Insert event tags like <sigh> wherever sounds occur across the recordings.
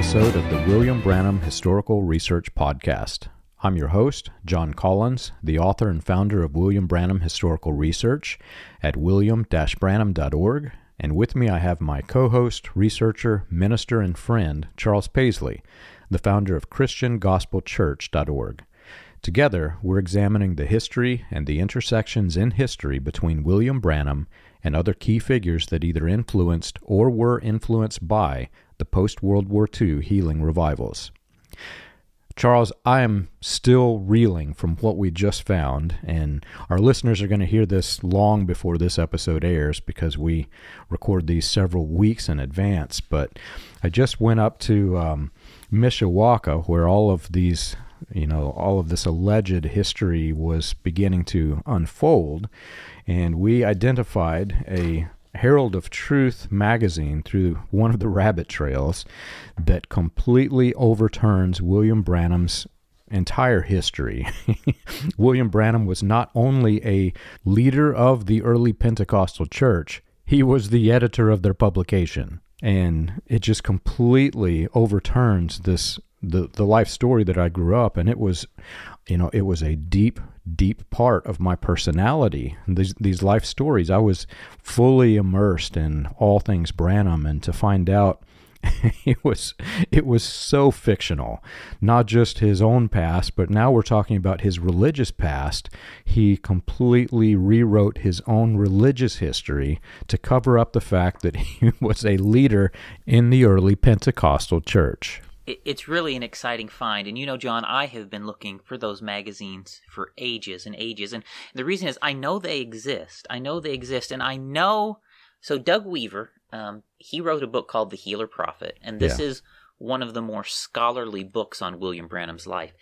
episode of the William Branham Historical Research Podcast. I'm your host, John Collins, the author and founder of William Branham Historical Research at william-branham.org, and with me I have my co-host, researcher, minister, and friend, Charles Paisley, the founder of christiangospelchurch.org. Together, we're examining the history and the intersections in history between William Branham and other key figures that either influenced or were influenced by the post World War II healing revivals. Charles, I am still reeling from what we just found, and our listeners are going to hear this long before this episode airs because we record these several weeks in advance. But I just went up to um, Mishawaka, where all of these you know, all of this alleged history was beginning to unfold, and we identified a Herald of Truth magazine through one of the rabbit trails that completely overturns William Branham's entire history. <laughs> William Branham was not only a leader of the early Pentecostal church, he was the editor of their publication. And it just completely overturns this the the life story that I grew up and it was you know it was a deep deep part of my personality these these life stories. I was fully immersed in all things Branham and to find out <laughs> it was it was so fictional. Not just his own past but now we're talking about his religious past. He completely rewrote his own religious history to cover up the fact that <laughs> he was a leader in the early Pentecostal church it's really an exciting find. And you know, John, I have been looking for those magazines for ages and ages. And the reason is I know they exist. I know they exist. And I know. So, Doug Weaver, um, he wrote a book called The Healer Prophet. And this yeah. is one of the more scholarly books on William Branham's life.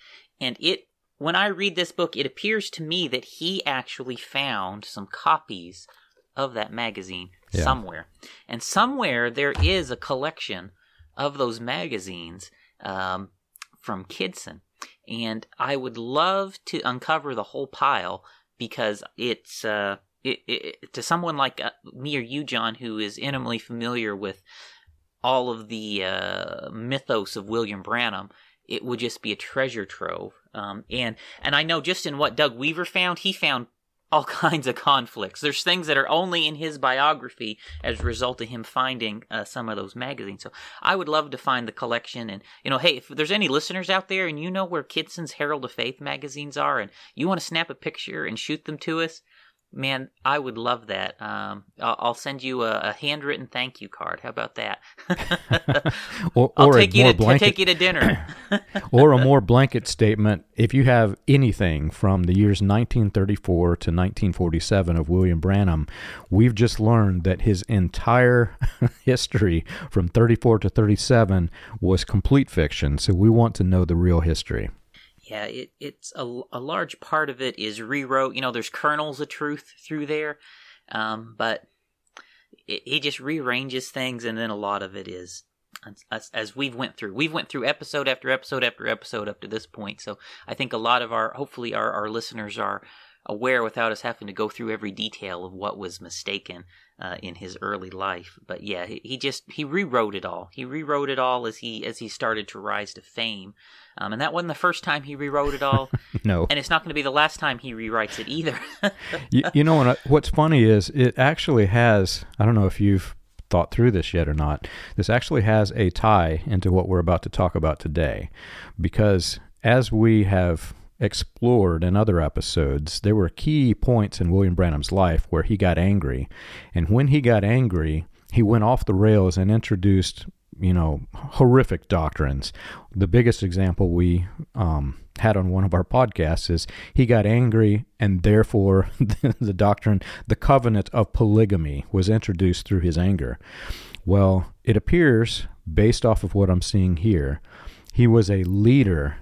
And it, when I read this book, it appears to me that he actually found some copies of that magazine yeah. somewhere. And somewhere there is a collection of those magazines um, from Kidson. And I would love to uncover the whole pile because it's uh, it, it, to someone like uh, me or you, John, who is intimately familiar with all of the uh, mythos of William Branham, it would just be a treasure trove. Um, and and I know just in what Doug Weaver found, he found all <laughs> kinds of conflicts. There's things that are only in his biography as a result of him finding uh, some of those magazines. So I would love to find the collection. And, you know, hey, if there's any listeners out there and you know where Kidston's Herald of Faith magazines are and you want to snap a picture and shoot them to us, Man, I would love that. Um, I'll, I'll, send you a, a, handwritten thank you card. How about that? <laughs> or, I'll or take you to blanket, take you to dinner. <coughs> or a more blanket statement. If you have anything from the years 1934 to 1947 of William Branham, we've just learned that his entire <laughs> history from 34 to 37 was complete fiction. So we want to know the real history yeah, it, it's a, a large part of it is rewrote. You know, there's kernels of truth through there, um, but it, he just rearranges things, and then a lot of it is as, as we've went through. We've went through episode after episode after episode up to this point. So I think a lot of our, hopefully, our, our listeners are aware without us having to go through every detail of what was mistaken uh, in his early life. But yeah, he, he, just he rewrote it all. He rewrote it all as he as he started to rise to fame. Um, and that wasn't the first time he rewrote it all. <laughs> no, and it's not going to be the last time he rewrites it either. <laughs> you, you know what? What's funny is it actually has. I don't know if you've thought through this yet or not. This actually has a tie into what we're about to talk about today, because as we have explored in other episodes, there were key points in William Branham's life where he got angry. And when he got angry, he went off the rails and introduced, you know, horrific doctrines. The biggest example we um, had on one of our podcasts is he got angry, and therefore the, <laughs> the doctrine, the covenant of polygamy, was introduced through his anger. Well, it appears, based off of what I'm seeing here, he was a leader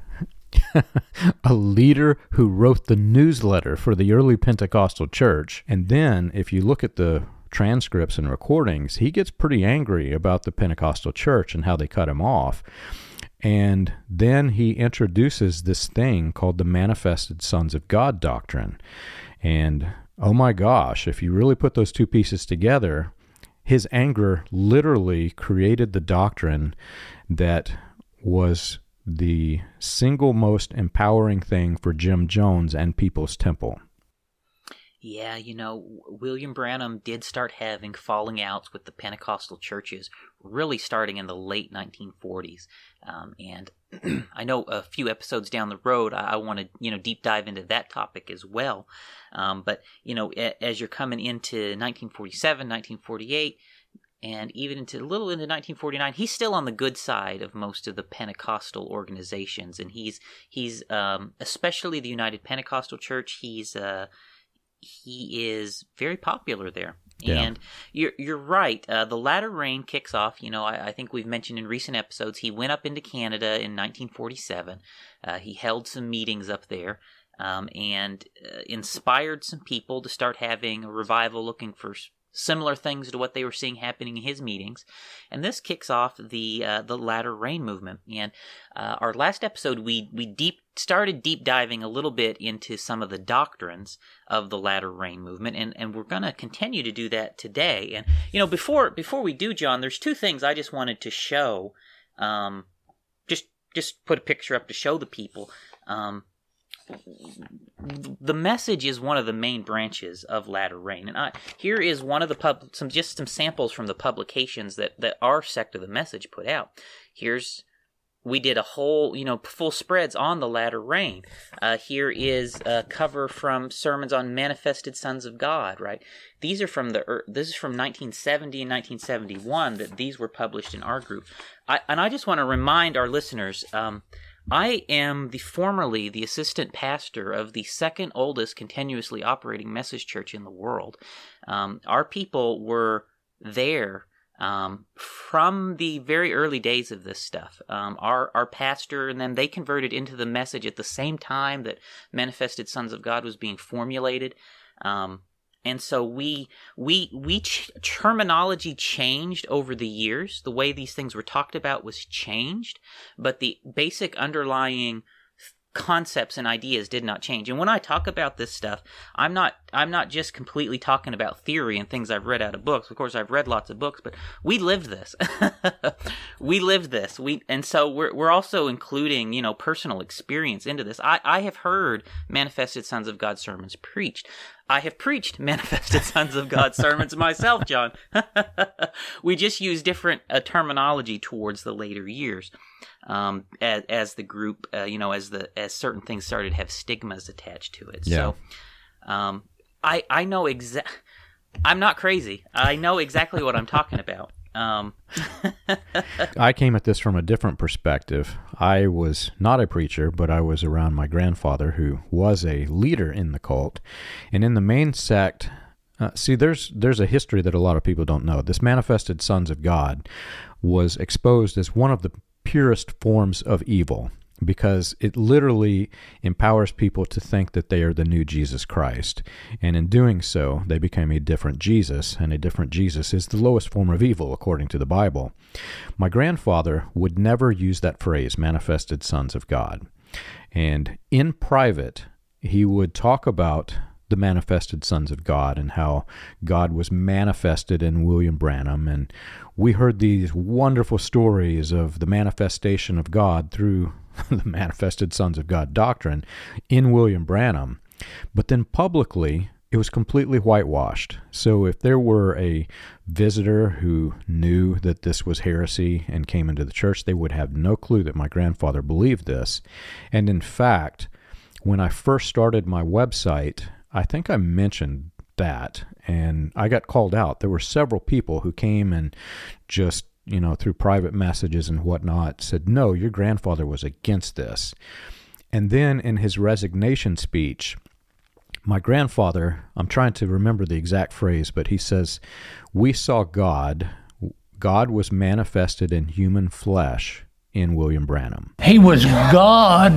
<laughs> a leader who wrote the newsletter for the early Pentecostal church. And then, if you look at the transcripts and recordings, he gets pretty angry about the Pentecostal church and how they cut him off. And then he introduces this thing called the Manifested Sons of God doctrine. And oh my gosh, if you really put those two pieces together, his anger literally created the doctrine that was the single most empowering thing for Jim Jones and People's Temple. Yeah, you know, William Branham did start having falling outs with the Pentecostal churches, really starting in the late 1940s. Um, and <clears throat> I know a few episodes down the road, I, I want to, you know, deep dive into that topic as well. Um, but, you know, a, as you're coming into 1947, 1948, and even into a little into 1949 he's still on the good side of most of the pentecostal organizations. And he's he's um, especially the united pentecostal church he's uh, he is very popular there. Yeah. and you're you're right. Uh, the latter rain kicks off. You know I, I, think we've mentioned in recent episodes he went up into canada in 1947 uh, he held some meetings up there um, and uh, inspired some people to start having a revival looking for similar things to what they were seeing happening in his meetings. And this kicks off the uh, the latter rain movement. And uh, our last episode, we we deep started deep diving a little bit into some of the doctrines of the latter rain movement, and and we're going to continue to do that today. And you know, before before we do, John, there's two things I just wanted to show. Um, just just put a picture up to show the people. Um, the message is one of the main branches of latter rain and I, here is one of the pub some just some samples from the publications that that our sect of the message put out. Here's we did a whole you know full spreads on the latter rain. Uh, here is a cover from sermons on manifested sons of god right? These are from the this is from 1970 and 1971 that these were published in our group. I, and i just want to remind our listeners um, I am the formerly the assistant pastor of the second oldest continuously operating message church in the world. Um, our people were there um, from the very early days of this stuff. Um, our our pastor and then they converted into the message at the same time that Manifested Sons of God was being formulated. Um, and so we we we ch- terminology changed over the years the way these things were talked about was changed but the basic underlying concepts and ideas did not change. And when I talk about this stuff, I'm not I'm not just completely talking about theory and things I've read out of books. Of course, I've read lots of books, but we lived this. <laughs> we lived this. We and so we're we're also including, you know, personal experience into this. I I have heard manifested sons of God sermons preached. I have preached manifested <laughs> sons of God sermons myself, John. <laughs> we just use different uh, terminology towards the later years um, as, as the group, uh, you know, as the as certain things started to have stigmas attached to it. Yeah. So, um, I I know exact. I'm not crazy. I know exactly what I'm talking about. Um. <laughs> I came at this from a different perspective. I was not a preacher, but I was around my grandfather, who was a leader in the cult, and in the main sect. Uh, see, there's there's a history that a lot of people don't know. This manifested sons of God was exposed as one of the purest forms of evil because it literally empowers people to think that they are the new Jesus Christ. And in doing so, they become a different Jesus, and a different Jesus is the lowest form of evil, according to the Bible. My grandfather would never use that phrase, manifested sons of God. And in private, he would talk about the manifested sons of God and how God was manifested in William Branham. And we heard these wonderful stories of the manifestation of God through <laughs> the manifested sons of God doctrine in William Branham. But then publicly, it was completely whitewashed. So if there were a visitor who knew that this was heresy and came into the church, they would have no clue that my grandfather believed this. And in fact, when I first started my website, I think I mentioned that and I got called out. There were several people who came and just, you know, through private messages and whatnot said, no, your grandfather was against this. And then in his resignation speech, my grandfather, I'm trying to remember the exact phrase, but he says, We saw God. God was manifested in human flesh in William Branham. He was God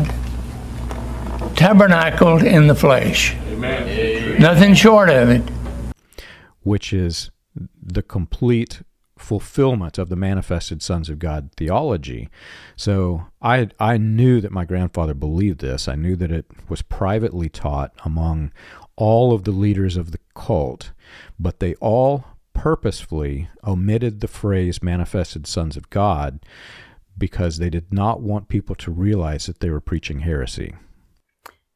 tabernacled in the flesh. Amen. Nothing short of it. Which is the complete fulfillment of the manifested sons of God theology. So I I knew that my grandfather believed this. I knew that it was privately taught among all of the leaders of the cult, but they all purposefully omitted the phrase manifested sons of God because they did not want people to realize that they were preaching heresy.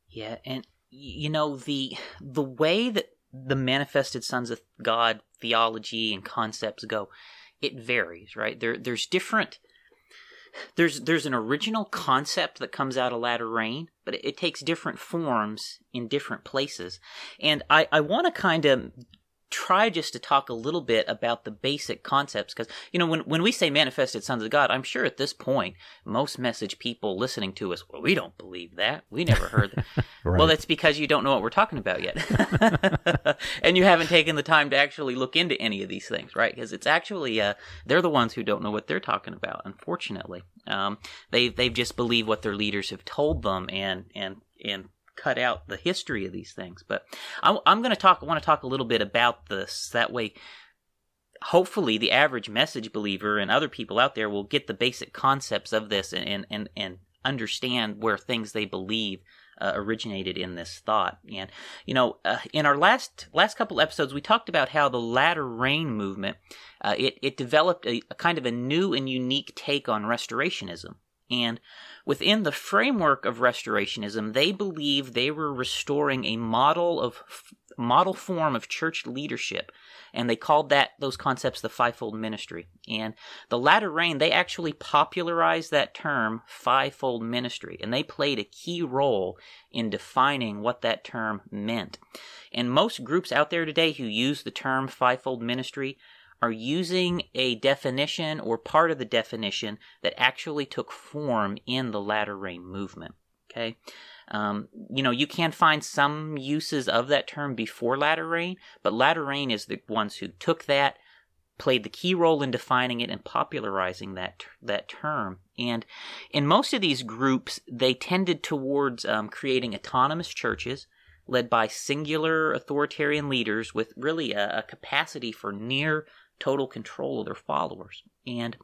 Yeah, and you know the the way that the manifested sons of God theology and concepts go, it varies, right? There there's different there's there's an original concept that comes out of latter rain, but it, it takes different forms in different places. And I, I want to kind of try just to talk a little bit about the basic concepts because you know when when we say manifested sons of god i'm sure at this point most message people listening to us well we don't believe that. We never heard that. <laughs> Right. well that's because you don't know what we're talking about yet. <laughs> And you haven't taken the time to actually look into any of these things right? Because it's actually uh, they're the ones who don't know what they're talking about unfortunately. Um, they they've just believed what their leaders have told them and and and cut out the history of these things. But I'm, I'm going to talk. I want to talk a little bit about this. That way, hopefully, the average message believer and other people out there will get the basic concepts of this and and and understand where things they believe uh, originated in this thought. And you know, uh, in our last last couple episodes, we talked about how the latter rain movement uh, it it developed a, a, kind of a new and unique take on restorationism. And within the framework of restorationism, they believed they were restoring a model of model form of church leadership, and they called that those concepts the fivefold ministry. And the latter rain, they actually popularized that term fivefold ministry, and they played a key role in defining what that term meant. And most groups out there today who use the term fivefold ministry are using a definition or part of the definition that actually took form in the latter rain movement. Okay. Um, you know, you can find some uses of that term before latter rain, but latter rain is the ones who took that, played the key role in defining it and popularizing that that term. And in most of these groups, they tended towards um, creating autonomous churches led by singular authoritarian leaders with really a, a capacity for near total control of their followers. And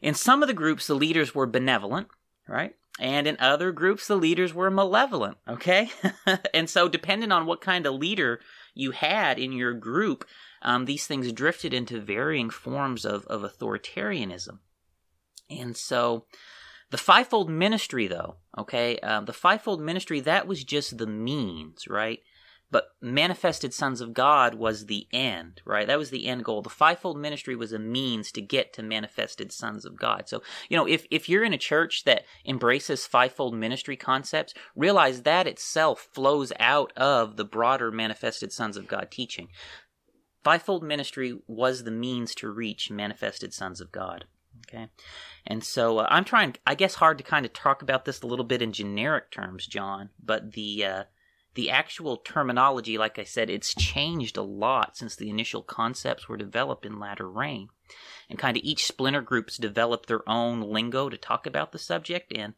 in some of the groups, the leaders were benevolent, right? And in other groups, the leaders were malevolent, okay? <laughs> and so, depending on what kind of leader you had in your group, um, these things drifted into varying forms of, of authoritarianism. And so, the fivefold ministry, though, okay, um, the fivefold ministry, that was just the means, right? But manifested sons of God was the end, right? That was the end goal. The fivefold ministry was a means to get to manifested sons of God. So, you know, if, if you're in a church that embraces fivefold ministry concepts, realize that itself flows out of the broader manifested sons of God teaching. Fivefold ministry was the means to reach manifested sons of God. Okay. And so uh, I'm trying, I guess, hard to kind of talk about this a little bit in generic terms, John, but the, uh, the actual terminology, like I said, it's changed a lot since the initial concepts were developed in latter rain. And kind of each splinter group's developed their own lingo to talk about the subject and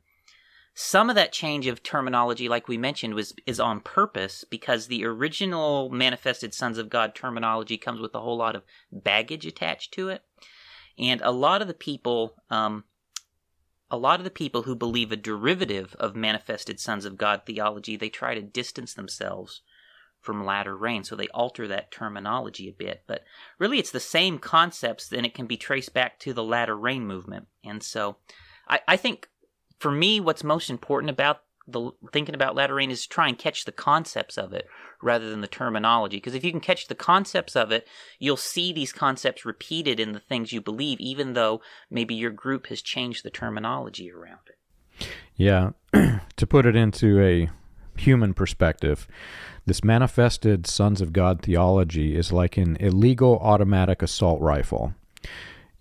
some of that change of terminology, like we mentioned, was is on purpose because the original manifested sons of God terminology comes with a whole lot of baggage attached to it, and a lot of the people um, a lot of the people who believe a derivative of manifested sons of God theology, they try to distance themselves from latter rain, so they alter that terminology a bit. But really, it's the same concepts, and it can be traced back to the latter rain movement. And so, I, I think for me, what's most important about the thinking about latter rain is to try and catch the concepts of it rather than the terminology. Because if you can catch the concepts of it, you'll see these concepts repeated in the things you believe, even though maybe your group has changed the terminology around it. Yeah, <clears throat> to put it into a human perspective, this manifested sons of God theology is like an illegal automatic assault rifle.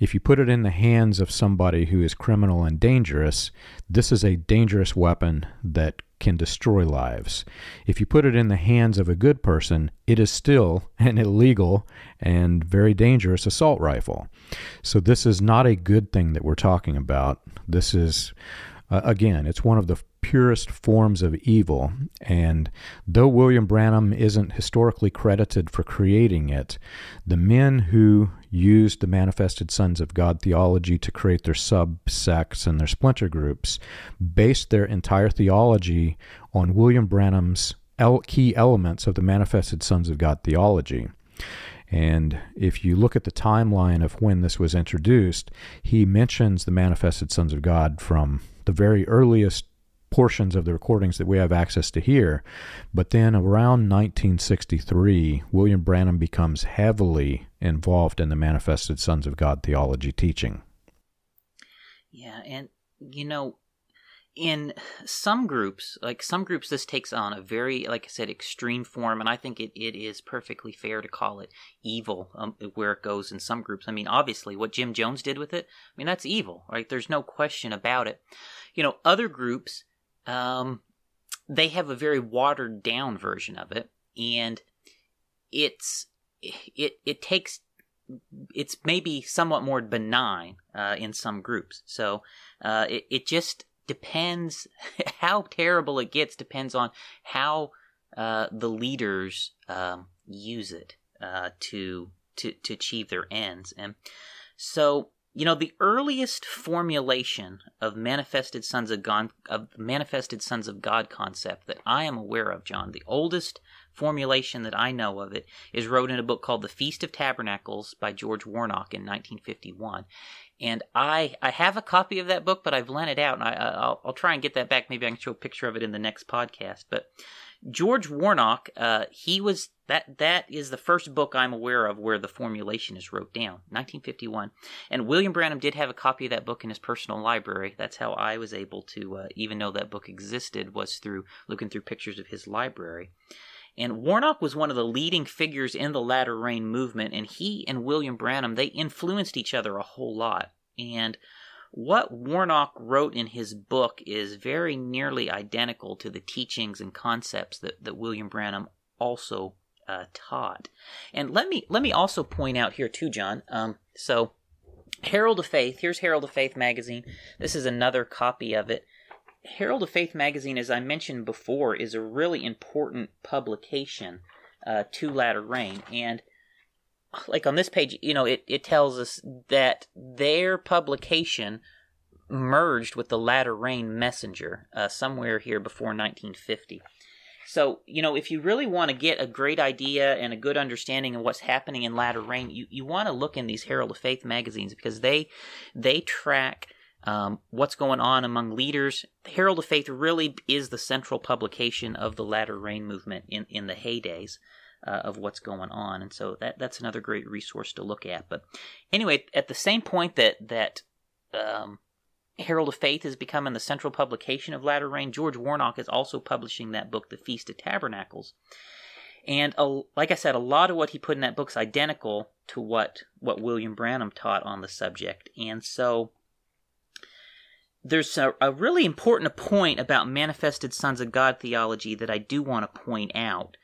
If you put it in the hands of somebody who is criminal and dangerous, this is a dangerous weapon that can destroy lives. If you put it in the hands of a good person, it is still an illegal and very dangerous assault rifle. So, this is not a good thing that we're talking about. This is, uh, again, it's one of the purest forms of evil. And though William Branham isn't historically credited for creating it, the men who used the manifested sons of God theology to create their subsects and their splinter groups based their entire theology on William Branham's key elements of the manifested sons of God theology. And if you look at the timeline of when this was introduced, he mentions the manifested sons of God from the very earliest portions of the recordings that we have access to here. But then around 1963, William Branham becomes heavily involved in the manifested sons of God theology teaching. Yeah, and you know, in some groups, like some groups, this takes on a very, like I said, extreme form, and I think it, it is perfectly fair to call it evil um, where it goes in some groups. I mean, obviously, what Jim Jones did with it, I mean, that's evil, right? There's no question about it. You know, other groups, um, they have a very watered down version of it, and it's it it takes it's maybe somewhat more benign uh, in some groups. So uh, it it just depends <laughs> how terrible it gets depends on how uh, the leaders um, use it uh, to to to achieve their ends. And so you know the earliest formulation of manifested sons of god of manifested sons of god concept that i am aware of john the oldest formulation that i know of it is wrote in a book called the feast of tabernacles by george warnock in 1951 and I I have a copy of that book, but I've lent it out, and I I'll, I'll try and get that back. Maybe I can show a picture of it in the next podcast. But George Warnock, uh, he was that that is the first book I'm aware of where the formulation is wrote down, 1951. And William Branham did have a copy of that book in his personal library. That's how I was able to uh, even know that book existed was through looking through pictures of his library. And Warnock was one of the leading figures in the latter rain movement, and he and William Branham, they influenced each other a whole lot. And what Warnock wrote in his book is very nearly identical to the teachings and concepts that, that William Branham also uh, taught. And let me let me also point out here too, John. Um, so Herald of Faith. Here's Herald of Faith magazine. This is another copy of it. Herald of Faith magazine, as I mentioned before, is a really important publication uh, to Latter Rain. And like on this page, you know, it, it tells us that their publication merged with the Latter Rain Messenger uh, somewhere here before 1950. So, you know, if you really want to get a great idea and a good understanding of what's happening in Latter Rain, you, you want to look in these Herald of Faith magazines because they they track um, what's going on among leaders. The Herald of Faith really is the central publication of the latter rain movement in, in the heydays. Uh, of what's going on, and so that that's another great resource to look at. But anyway, at the same point that that um, Herald of Faith is becoming the central publication of Latter Rain, George Warnock is also publishing that book, The Feast of Tabernacles. And a, like I said, a lot of what he put in that book is identical to what what William Branham taught on the subject, and so there's a, a, really important point about manifested sons of God theology that I do want to point out,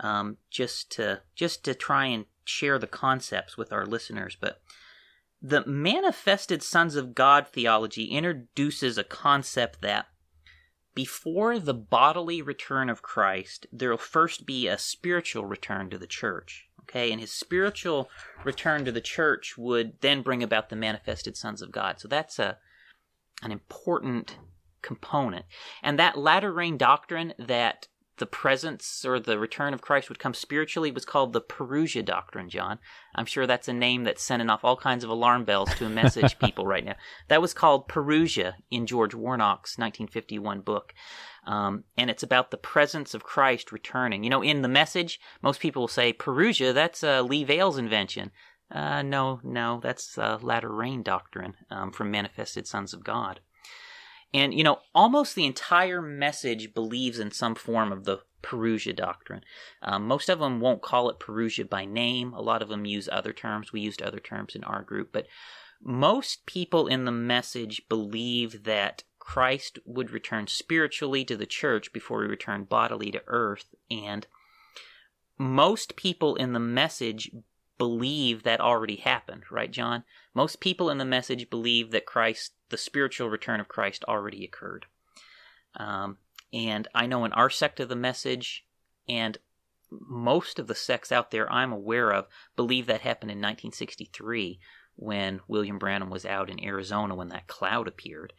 um, just to just to try and share the concepts with our listeners. But the manifested sons of God theology introduces a concept that before the bodily return of Christ, there will first be a spiritual return to the church. Okay, and his spiritual return to the church would then bring about the manifested sons of God. So that's a an important component. And that latter rain doctrine that the presence or the return of Christ would come spiritually was called the Parousia doctrine, John. I'm sure that's a name that's sending off all kinds of alarm bells to message <laughs> people right now. That was called Parousia in George Warnock's 1951 book. Um, and it's about the presence of Christ returning. You know, in the message, most people will say, Parousia, that's uh, Lee Vayle's invention. Uh, no, no, that's uh, latter rain doctrine um, from Manifested Sons of God. And, you know, almost the entire message believes in some form of the Parousia doctrine. Um, most of them won't call it Parousia by name. A lot of them use other terms. We used other terms in our group. But most people in the message believe that Christ would return spiritually to the church before he returned bodily to earth. And most people in the message believe that already happened, right, John? Most people in the message believe that Christ, the spiritual return of Christ, already occurred. Um, and I know in our sect of the message, and most of the sects out there I'm aware of, believe that happened in 1963 when William Branham was out in Arizona when that cloud appeared.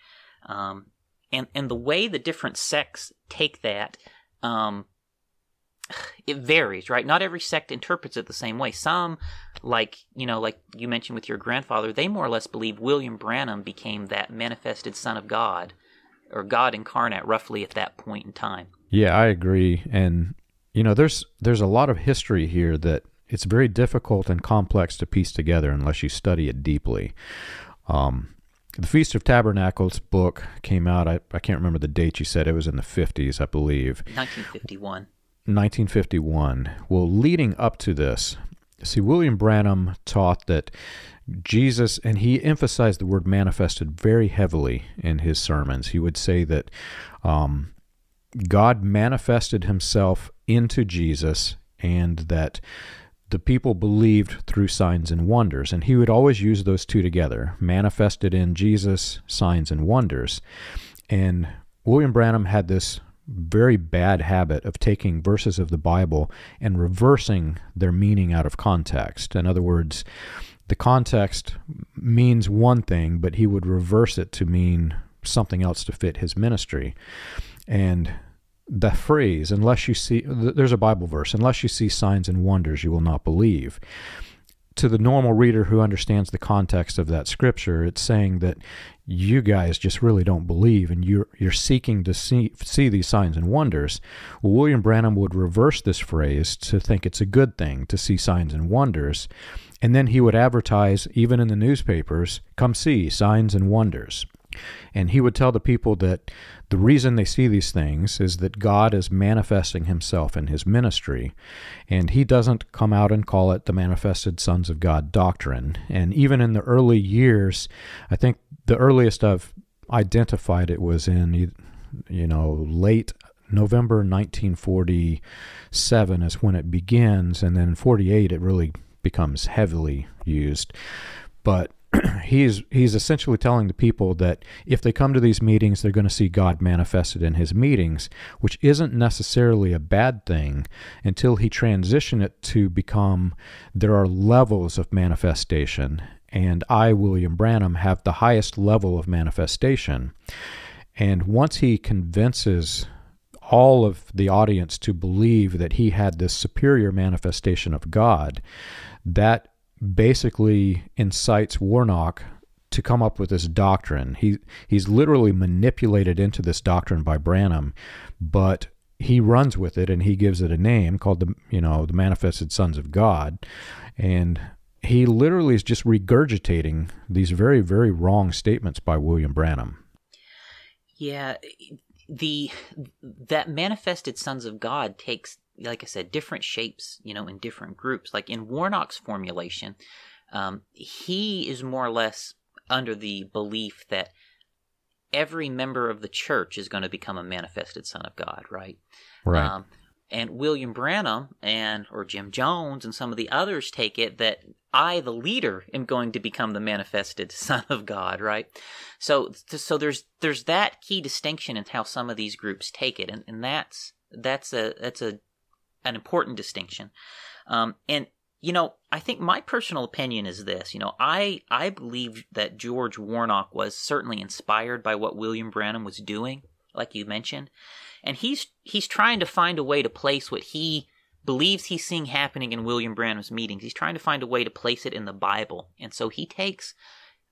Um, and, and the way the different sects take that, um, <sighs> it varies, right? Not every sect interprets it the same way. Some, like you know, like you mentioned with your grandfather, they more or less believe William Branham became that manifested Son of God, or God incarnate, roughly at that point in time. Yeah, I agree, and you know, there's there's a lot of history here that it's very difficult and complex to piece together unless you study it deeply. Um, the Feast of Tabernacles book came out. I, I can't remember the date you said. It was in the 50s, I believe. 1951. 1951. Well, leading up to this, see, William Branham taught that Jesus, and he emphasized the word manifested very heavily in his sermons. He would say that um, God manifested himself into Jesus and that the people believed through signs and wonders. And he would always use those two together manifested in Jesus, signs and wonders. And William Branham had this very bad habit of taking verses of the Bible and reversing their meaning out of context. In other words, the context means one thing, but he would reverse it to mean something else to fit his ministry. And the phrase, unless you see, there's a Bible verse, unless you see signs and wonders, you will not believe. To the normal reader who understands the context of that scripture, it's saying that you guys just really don't believe and you're, you're seeking to see, see these signs and wonders. Well, William Branham would reverse this phrase to think it's a good thing to see signs and wonders. And then he would advertise, even in the newspapers, come see signs and wonders. And he would tell the people that the reason they see these things is that God is manifesting himself in his ministry. And he doesn't come out and call it the manifested sons of God doctrine. And even in the early years, I think the earliest I've identified it was in, you know, late November 1947 is when it begins. And then 48, it really becomes heavily used. But <clears throat> he's he's essentially telling the people that if they come to these meetings, they're going to see God manifested in his meetings, which isn't necessarily a bad thing until he transitioned it to become there are levels of manifestation, and I, William Branham, have the highest level of manifestation. And once he convinces all of the audience to believe that he had this superior manifestation of God, that basically incites Warnock to come up with this doctrine. He he's literally manipulated into this doctrine by Branham, but he runs with it and he gives it a name called the you know the manifested sons of God, and he literally is just regurgitating these very very wrong statements by William Branham. Yeah, the that manifested sons of God takes like I said, different shapes, you know, in different groups. Like in Warnock's formulation, um, he is more or less under the belief that every member of the church is going to become a manifested son of God, right? Right. Um, and William Branham and or Jim Jones and some of the others take it that I, the leader, am going to become the manifested <laughs> son of God, right? So, so there's there's that key distinction in how some of these groups take it, and, and that's that's a that's a an important distinction. Um, and you know, I think my personal opinion is this. You know, I I believe that George Warnock was certainly inspired by what William Branham was doing, like you mentioned, and he's he's trying to find a way to place what he believes he's seeing happening in William Branham's meetings. He's trying to find a way to place it in the Bible, and so he takes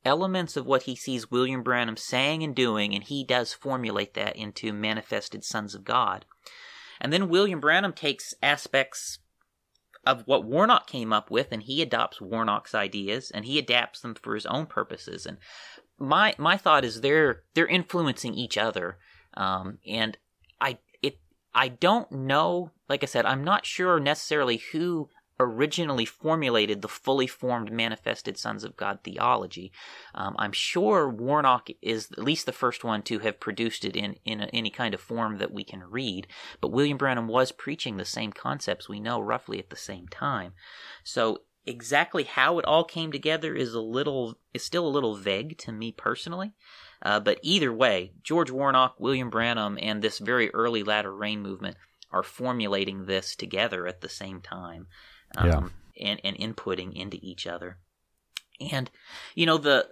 elements of what he sees William Branham saying and doing, and he does formulate that into manifested sons of God. And then William Branham takes aspects of what Warnock came up with and he adopts Warnock's ideas and he adapts them for his own purposes. And my my thought is they're they're influencing each other. Um, and I it I don't know, like I said, I'm not sure necessarily who originally formulated the fully formed manifested sons of God theology. Um, I'm sure Warnock is at least the first one to have produced it in, in a, any kind of form that we can read, but William Branham was preaching the same concepts we know roughly at the same time. So exactly how it all came together is a little is still a little vague to me personally. Uh, but either way, George Warnock, William Branham, and this very early latter rain movement are formulating this together at the same time um, yeah. and, and inputting into each other. And, you know, the,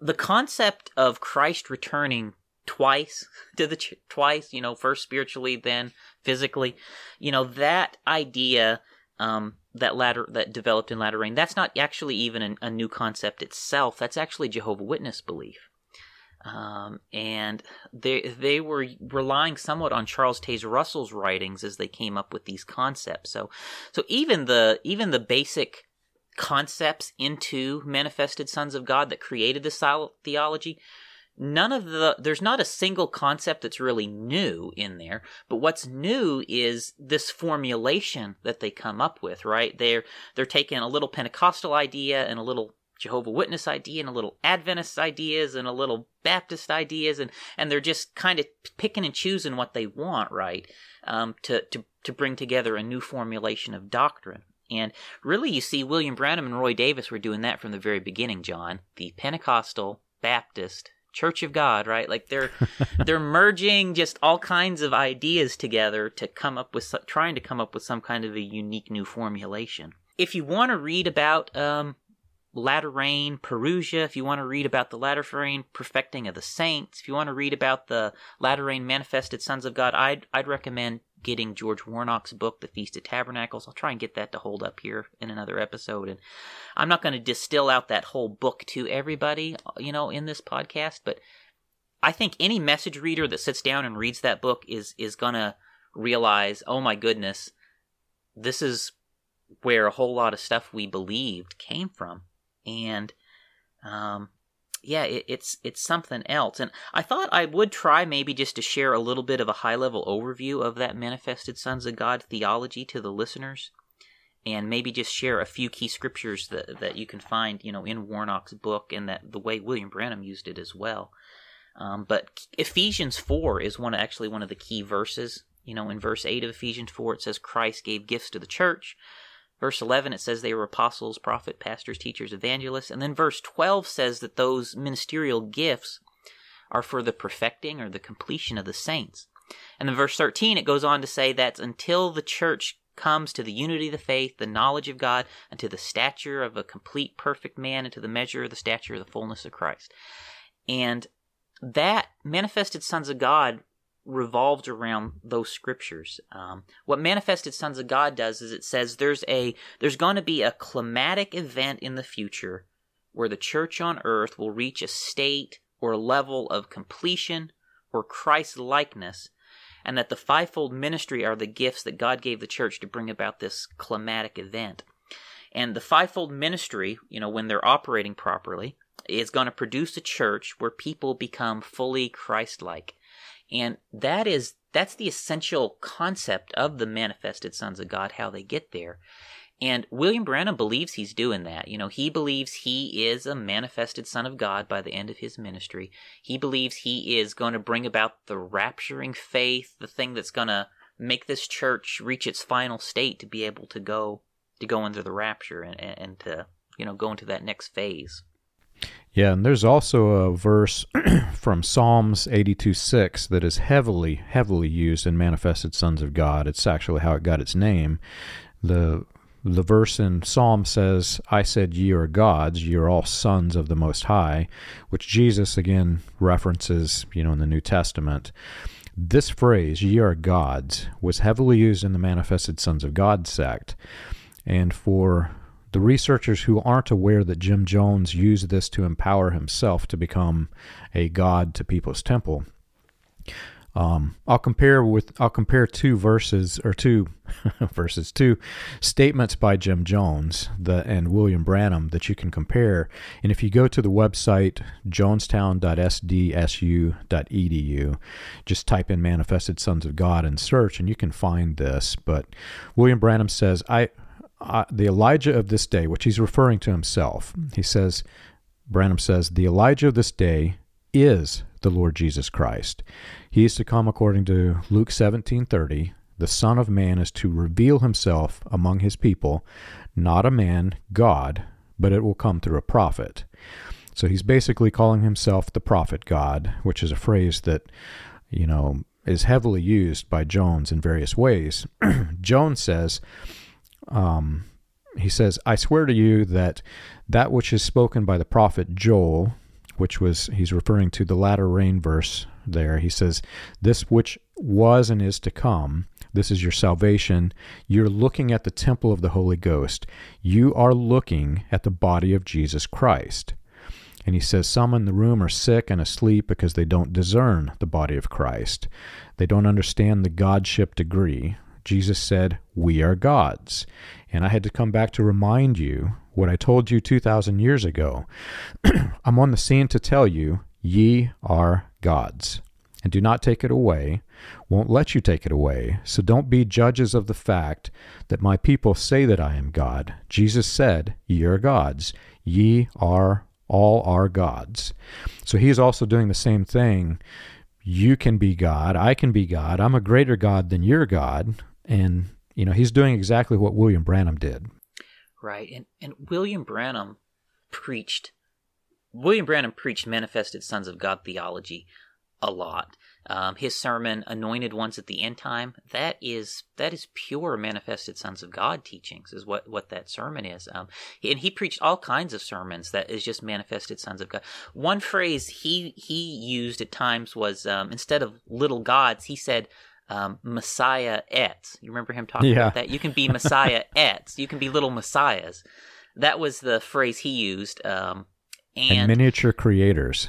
the concept of Christ returning twice <laughs> to the ch- twice, you know, first spiritually, then physically. You know, that idea um, that latter that developed in latter rain, that's not actually even a, a new concept itself. That's actually Jehovah Witness belief. Um, and they they were relying somewhat on Charles Taze Russell's writings as they came up with these concepts. So, so even the even the basic concepts into manifested sons of God that created this theology none of the there's not a single concept that's really new in there but what's new is this formulation that they come up with right they're they're taking a little pentecostal idea and a little jehovah witness idea and a little adventist ideas and a little baptist ideas and and they're just kind of picking and choosing what they want right um, to to to bring together a new formulation of doctrine and really you see william branham and roy davis were doing that from the very beginning john the pentecostal baptist Church of God, right? Like they're <laughs> they're merging just all kinds of ideas together to come up with trying to come up with some kind of a unique new formulation. If you want to read about um, latter rain Parousia, if you want to read about the latter rain perfecting of the saints, if you want to read about the latter rain manifested sons of God, I'd I'd recommend getting George Warnock's book, The Feast of Tabernacles. I'll try and get that to hold up here in another episode. And I'm not going to distill out that whole book to everybody, you know, in this podcast, but I think any message reader that sits down and reads that book is is going to realize, oh my goodness, this is where a whole lot of stuff we believed came from. And um, yeah, it, it's it's something else. And I thought I would try maybe just to share a little bit of a high level overview of that manifested sons of God theology to the listeners, and maybe just share a few key scriptures that that you can find, you know, in Warnock's book, and that the way William Branham used it as well. Um, but Ephesians four is one actually one of the key verses. You know, in verse eight of Ephesians four, it says Christ gave gifts to the church Verse 11, it says they were apostles, prophets, pastors, teachers, evangelists. And then verse 12 says that those ministerial gifts are for the perfecting or the completion of the saints. And then verse 13, it goes on to say that until the church comes to the unity of the faith, the knowledge of God, and to the stature of a complete, perfect man, and to the measure of the stature of the fullness of Christ. And that manifested sons of God revolved around those scriptures. Um, what manifested sons of God does is it says there's a there's going to be a climatic event in the future where the church on earth will reach a state or level of completion or Christ likeness, and that the fivefold ministry are the gifts that God gave the church to bring about this climatic event. And the fivefold ministry, you know, when they're operating properly, is going to produce a church where people become fully Christ like. And that is that's the essential concept of the manifested sons of God, how they get there. And William Branham believes he's doing that. You know, he believes he is a manifested son of God by the end of his ministry. He believes he is going to bring about the rapturing faith, the thing that's going to make this church reach its final state to be able to go to go into the rapture and, and to you know go into that next phase. Yeah, and there's also a verse <clears throat> from Psalms 82 6 that is heavily, heavily used in Manifested Sons of God. It's actually how it got its name. The the verse in Psalm says, I said, Ye are gods, ye are all sons of the Most High, which Jesus again references, you know, in the New Testament. This phrase, ye are gods, was heavily used in the Manifested Sons of God sect. And for the researchers who aren't aware that Jim Jones used this to empower himself to become a god to People's Temple. Um, I'll compare with I'll compare two verses or two <laughs> verses two statements by Jim Jones the, and William Branham that you can compare. And if you go to the website jonestown.sdsu.edu, just type in "Manifested Sons of God" and search, and you can find this. But William Branham says, "I the Elijah of this day, which he's referring to himself, he says, Branham says, the Elijah of this day is the Lord Jesus Christ. He is to come according to Luke 17:30. The Son of Man is to reveal himself among his people, not a man, God, but it will come through a prophet. So he's basically calling himself the prophet God, which is a phrase that, you know, is heavily used by Jones in various ways. <clears throat> Jones says, um, he says, I swear to you that that which is spoken by the prophet Joel which was he's referring to the latter rain verse there. He says, "This which was and is to come." This is your salvation. You're looking at the temple of the Holy Ghost. You are looking at the body of Jesus Christ. And he says, Some in the room are sick and asleep because they don't discern the body of Christ. They don't understand the Godship degree. Jesus said, We are gods. And I had to come back to remind you what I told you 2,000 years ago. <clears throat> I'm on the scene to tell you, Ye are gods. And do not take it away, won't let you take it away. So don't be judges of the fact that my people say that I am God. Jesus said, Ye are gods. Ye are all are gods. So he is also doing the same thing. You can be God. I can be God. I'm a greater God than your God. And, you know, he's doing exactly what William Branham did. Right. And, and William Branham preached, William Branham preached manifested sons of God theology a lot. Um, his sermon, "Anointed Ones at the End Time," that is that is pure manifested sons of God teachings. Is what what that sermon is. Um, and he preached all kinds of sermons that is just manifested sons of God. One phrase he he used at times was um, instead of little gods, he said. Um, Messiahettes. You remember him talking Yeah. about that? You can be Messiah <laughs> ets. You can be little messiahs. That was the phrase he used. Um, And, miniature creators.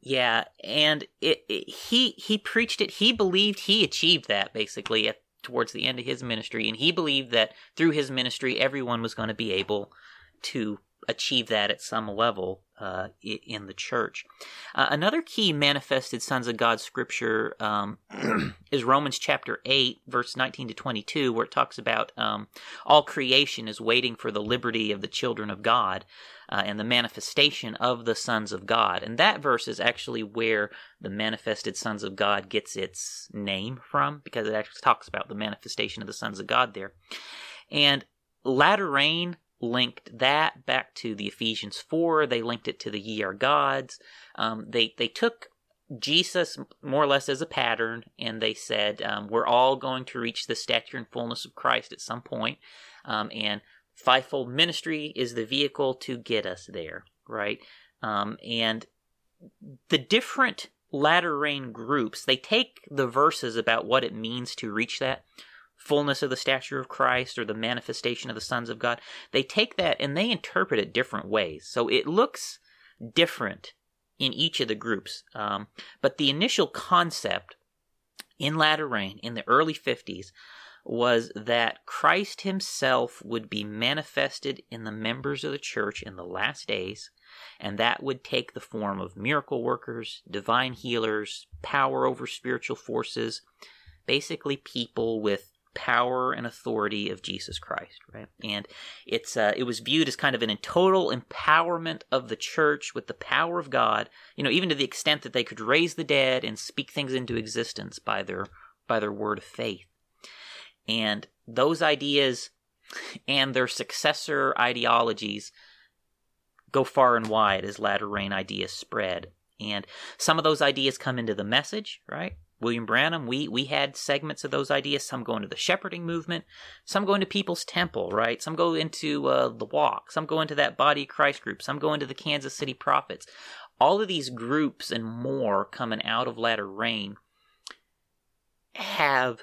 yeah, and it, it, he he preached it. He believed he achieved that basically at, towards the end of his ministry, and he believed that through his ministry, everyone was going to be able to achieve that at some level uh, in the church. Uh, another key manifested sons of God scripture um, <clears throat> is Romans chapter eight, verse nineteen to twenty-two, where it talks about um, all creation is waiting for the liberty of the children of God uh, and the manifestation of the sons of God. And that verse is actually where the manifested sons of God gets its name from, because it actually talks about the manifestation of the sons of God there. And latter rain linked that back to the Ephesians 4. They linked it to the ye are gods. Um, they, they took Jesus more or less as a pattern, and they said, um, we're all going to reach the stature and fullness of Christ at some point. Um, and fivefold ministry is the vehicle to get us there, right? Um, and the different latter rain groups, they take the verses about what it means to reach that fullness of the stature of Christ or the manifestation of the sons of God. They take that and they interpret it different ways. So it looks different in each of the groups. Um, but the initial concept in latter rain in the early 50s was that Christ himself would be manifested in the members of the church in the last days, and that would take the form of miracle workers, divine healers, power over spiritual forces, basically people with power and authority of Jesus Christ, right? And it's uh, it was viewed as kind of an in total empowerment of the church with the power of God, you know, even to the extent that they could raise the dead and speak things into existence by their by their word of faith. And those ideas and their successor ideologies go far and wide as latter rain ideas spread. And some of those ideas come into the message, right? William Branham, we, we had segments of those ideas. Some go into the shepherding movement. Some go into People's Temple, right? Some go into uh, the Walk. Some go into that Body of Christ group. Some go into the Kansas City Prophets. All of these groups and more coming out of latter rain have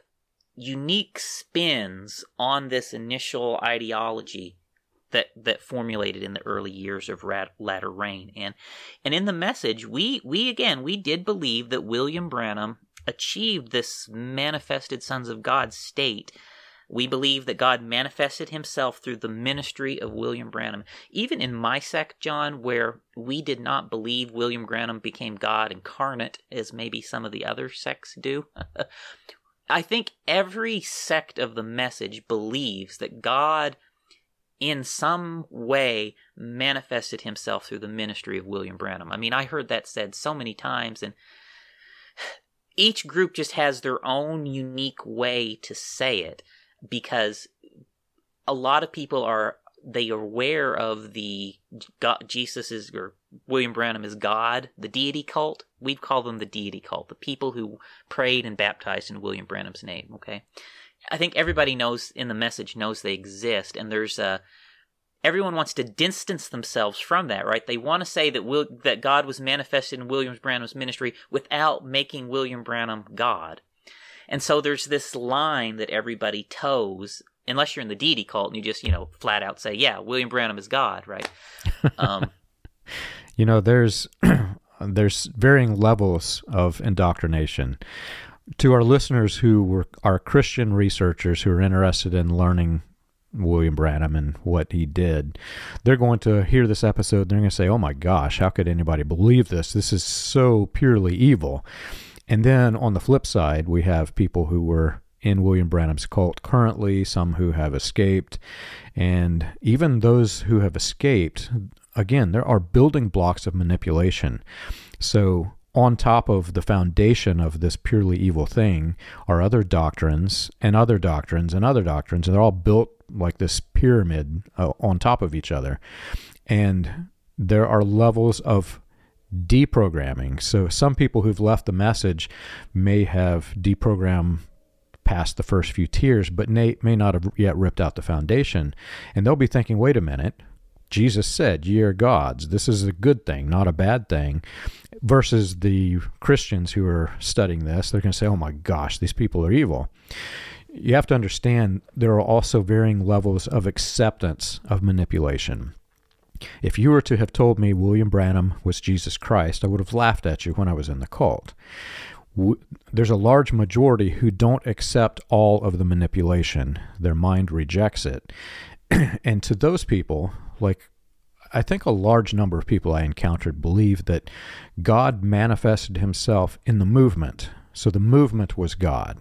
unique spins on this initial ideology that that formulated in the early years of rat, latter rain and and in the message we we again we did believe that William Branham achieved this manifested sons of God state we believe that God manifested himself through the ministry of William Branham. Even in my sect, John, where we did not believe William Branham became God incarnate, as maybe some of the other sects do, <laughs> I think every sect of the message believes that God, in some way, manifested himself through the ministry of William Branham. I mean, I heard that said so many times, and <sighs> each group just has their own unique way to say it because a lot of people are they are aware of the God, Jesus is or William Branham is God, the deity cult. We'd call them the deity cult, the people who prayed and baptized in William Branham's name. Okay, I think everybody knows in the message knows they exist, and there's a everyone wants to distance themselves from that, right? They want to say that Will, that God was manifested in William Branham's ministry without making William Branham God. And so there's this line that everybody toes, unless you're in the deity cult and you just, you know, flat out say, yeah, William Branham is God, right? Um, <laughs> you know, there's <clears throat> there's varying levels of indoctrination. To our listeners who were are Christian researchers who are interested in learning William Branham and what he did, they're going to hear this episode. They're going to say, "Oh my gosh, how could anybody believe this? This is so purely evil." And then on the flip side, we have people who were in William Branham's cult currently, some who have escaped, and even those who have escaped, again, there are building blocks of manipulation. So, on top of the foundation of this purely evil thing are other doctrines and other doctrines and other doctrines. And they're all built like this pyramid uh, on top of each other. And there are levels of deprogramming. So some people who've left the message may have deprogrammed past the first few tiers, but may, may not have yet ripped out the foundation. And they'll be thinking, wait a minute, Jesus said, ye are gods. This is a good thing, not a bad thing. Versus the Christians who are studying this, they're going to say, oh my gosh, these people are evil. You have to understand there are also varying levels of acceptance of manipulation. If you were to have told me William Branham was Jesus Christ, I would have laughed at you when I was in the cult. There's a large majority who don't accept all of the manipulation. Their mind rejects it. <clears throat> and to those people, like I think a large number of people I encountered believe that God manifested himself in the movement. So the movement was God.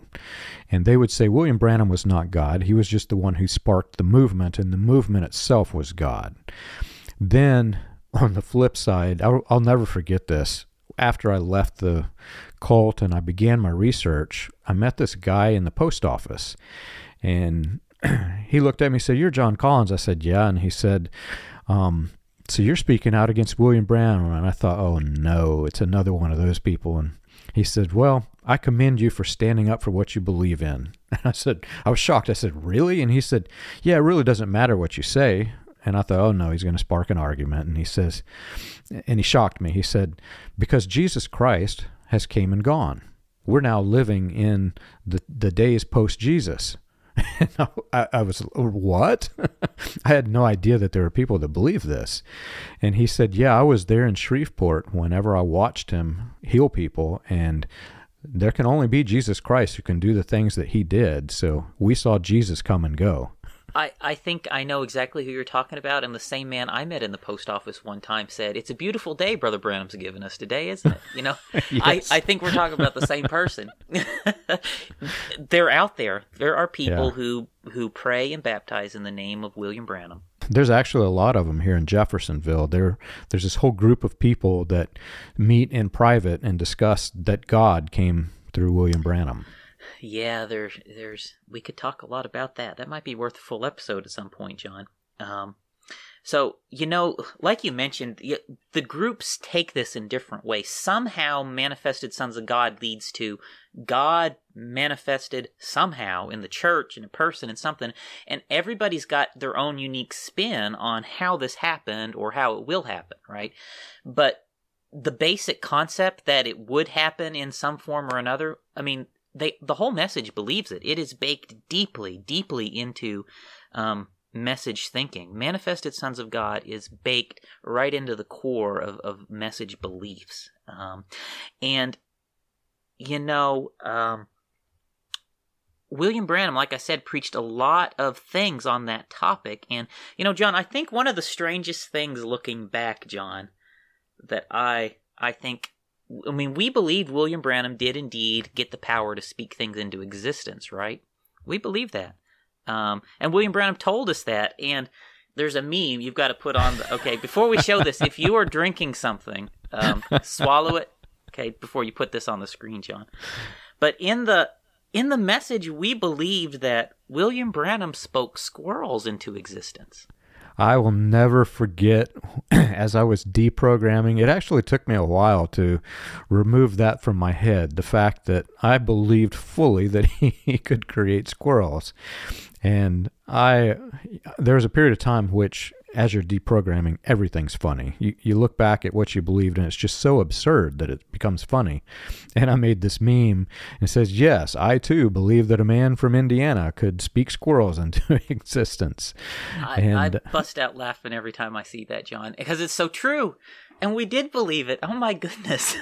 And they would say William Branham was not God. He was just the one who sparked the movement, and the movement itself was God. Then on the flip side, I'll, I'll never forget this. After I left the cult and I began my research, I met this guy in the post office. And <clears throat> he looked at me and said, You're John Collins. I said, Yeah. And he said, um, So you're speaking out against William Branham. And I thought, Oh, no, it's another one of those people. And he said, Well, I commend you for standing up for what you believe in. <laughs> And I said, I was shocked. I said, Really? And he said, Yeah, it really doesn't matter what you say. And I thought, oh no, he's going to spark an argument. And he says, and he shocked me. He said, because Jesus Christ has came and gone. We're now living in the, the days post Jesus. <laughs> I, I, was, what? <laughs> I had no idea that there were people that believe this. And he said, yeah, I was there in Shreveport whenever I watched him heal people. And there can only be Jesus Christ who can do the things that he did. So we saw Jesus come and go. I, I think I know exactly who you're talking about, and the same man I met in the post office one time said, "It's a beautiful day, Brother Branham's given us today, isn't it?" You know, <laughs> yes. I, I think we're talking about the same person. <laughs> They're out there. There are people yeah. who who pray and baptize in the name of William Branham. There's actually a lot of them here in Jeffersonville. There, there's this whole group of people that meet in private and discuss that God came through William Branham. Yeah, there's there's we could talk a lot about that. That might be worth a full episode at some point, John. Um, so you know, like you mentioned, the groups take this in different ways. Somehow, manifested sons of God leads to God manifested somehow in the church, in a person, in something, and everybody's got their own unique spin on how this happened or how it will happen, right? But the basic concept that it would happen in some form or another, I mean, they the whole message believes it. It is baked deeply, deeply into um, message thinking. Manifested Sons of God is baked right into the core of, of message beliefs. Um, and, you know, um, William Branham, like I said, preached a lot of things on that topic. And, you know, John, I think one of the strangest things looking back, John, that I I think I mean, we believe William Branham did indeed get the power to speak things into existence, right? We believe that. Um, and William Branham told us that. And there's a meme you've got to put on. The, okay, before we show this, if you are drinking something, um, swallow it. Okay, before you put this on the screen, John. But in the in the message, we believed that William Branham spoke squirrels into existence. I will never forget <clears throat> as I was deprogramming. It actually took me a while to remove that from my head. The fact that I believed fully that <laughs> he could create squirrels. And I, there was a period of time which as you're deprogramming, everything's funny. You, you look back at what you believed, and it's just so absurd that it becomes funny. And I made this meme, and it says, Yes, I too believe that a man from Indiana could speak squirrels into <laughs> existence. I, and, I bust out laughing every time I see that, John, because it's so true. And we did believe it. Oh my goodness.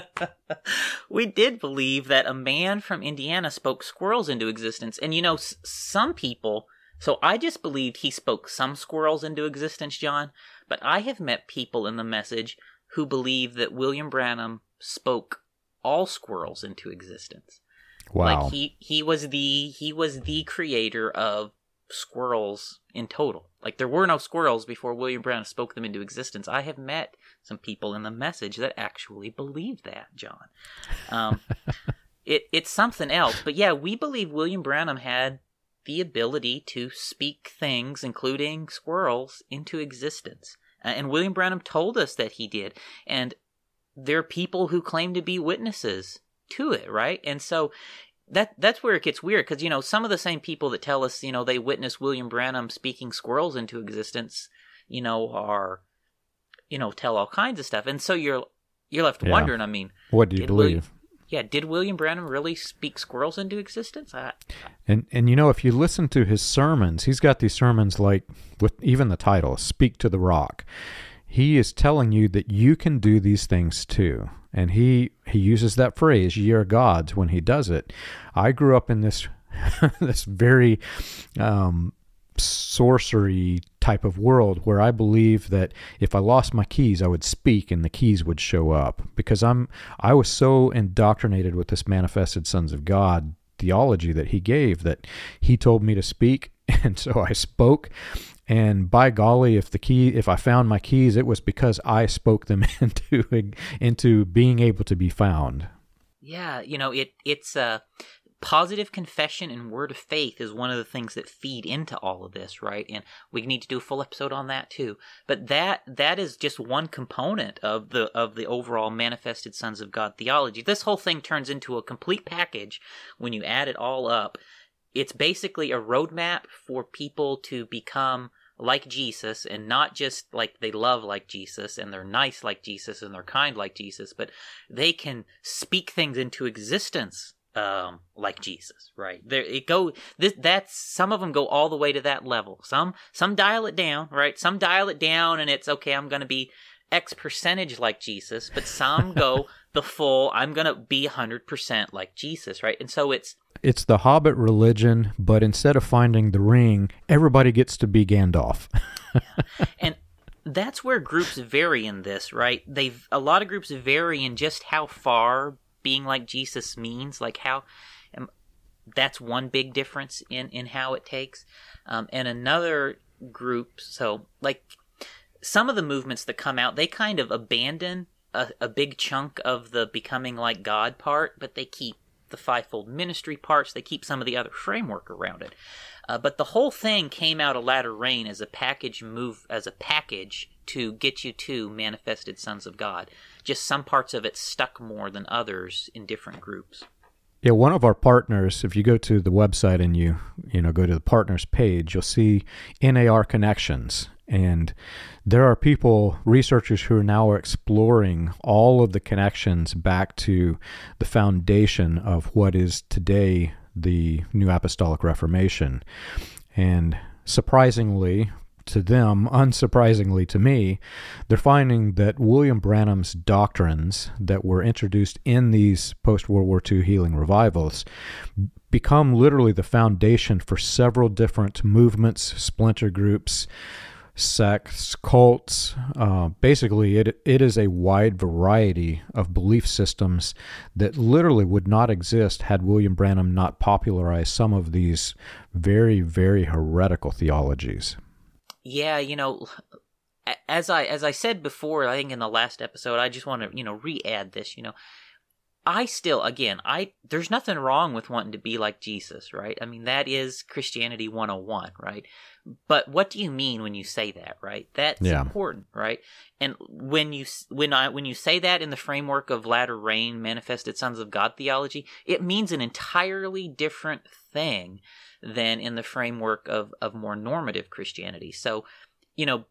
<laughs> we did believe that a man from Indiana spoke squirrels into existence. And you know, s- some people so I just believed he spoke some squirrels into existence, John, but I have met people in the message who believe that William Branham spoke all squirrels into existence. Wow. Like he he was the he was the creator of squirrels in total. Like there were no squirrels before William Branham spoke them into existence. I have met some people in the message that actually believe that, John. Um, <laughs> it it's something else, but yeah, we believe William Branham had the ability to speak things, including squirrels, into existence. Uh, and William Branham told us that he did. And there are people who claim to be witnesses to it, right? And so that that's where it gets weird because you know some of the same people that tell us you know they witnessed William Branham speaking squirrels into existence, you know, are you know tell all kinds of stuff, and so you're you're left yeah. wondering. I mean, what do you believe? William, yeah, did William Branham really speak squirrels into existence? I, and and you know, if you listen to his sermons, he's got these sermons like with even the title "Speak to the Rock." He is telling you that you can do these things too, and he he uses that phrase "ye are gods" when he does it. I grew up in this <laughs> this very um, sorcery type of world where I believe that if I lost my keys, I would speak and the keys would show up because I'm I was so indoctrinated with this manifested sons of God theology that he gave that he told me to speak <laughs> and so I spoke and by golly if the key if I found my keys it was because I spoke them <laughs> into into being able to be found. Yeah, you know, it it's uh positive confession and word of faith is one of the things that feed into all of this right? And we need to do a full episode on that too. But that that is just one component of the of the overall manifested sons of god theology. This whole thing turns into a complete package when you add it all up. It's basically a roadmap for people to become like Jesus and not just like they love like Jesus and they're nice like Jesus and they're kind like Jesus, but they can speak things into existence um like Jesus, right? There it go this that's some of them go all the way to that level. Some some dial it down, right? Some dial it down and it's okay, I'm going to be X percentage like Jesus, but some <laughs> go the full I'm going to be 100% like Jesus, right? And so it's it's the hobbit religion, but instead of finding the ring, everybody gets to be Gandalf. yeah. <laughs> And that's where groups vary in this, right? They've a lot of groups vary in just how far being like Jesus means, like how um, that's one big difference in in how it takes. Um, and another group, so like some of the movements that come out, they kind of abandon a, a big chunk of the becoming like God part, but they keep the fivefold ministry parts. They keep some of the other framework around it. Uh, but the whole thing came out of latter rain as a package move, as a package to get you to manifested sons of God. Just some parts of it stuck more than others in different groups. Yeah, one of our partners, if you go to the website and you, you know, go to the partners page, you'll see NAR connections. And there are people, researchers who are now exploring all of the connections back to the foundation of what is today the New Apostolic Reformation. And surprisingly, to them, unsurprisingly to me, they're finding that William Branham's doctrines that were introduced in these post World War II healing revivals become literally the foundation for several different movements, splinter groups, sects, cults. Uh, basically, it it is a wide variety of belief systems that literally would not exist had William Branham not popularized some of these very, very heretical theologies. Yeah, you know, as I as I said before, I think in the last episode, I just want to you know re-add this. You know, I still, again, I there's nothing wrong with wanting to be like Jesus, right? I mean, that is Christianity 101, right? But what do you mean when you say that, right? That's yeah. important, right? And when you when I when you say that in the framework of latter rain manifested sons of God theology, it means an entirely different thing than in the framework of of more normative Christianity. So you know,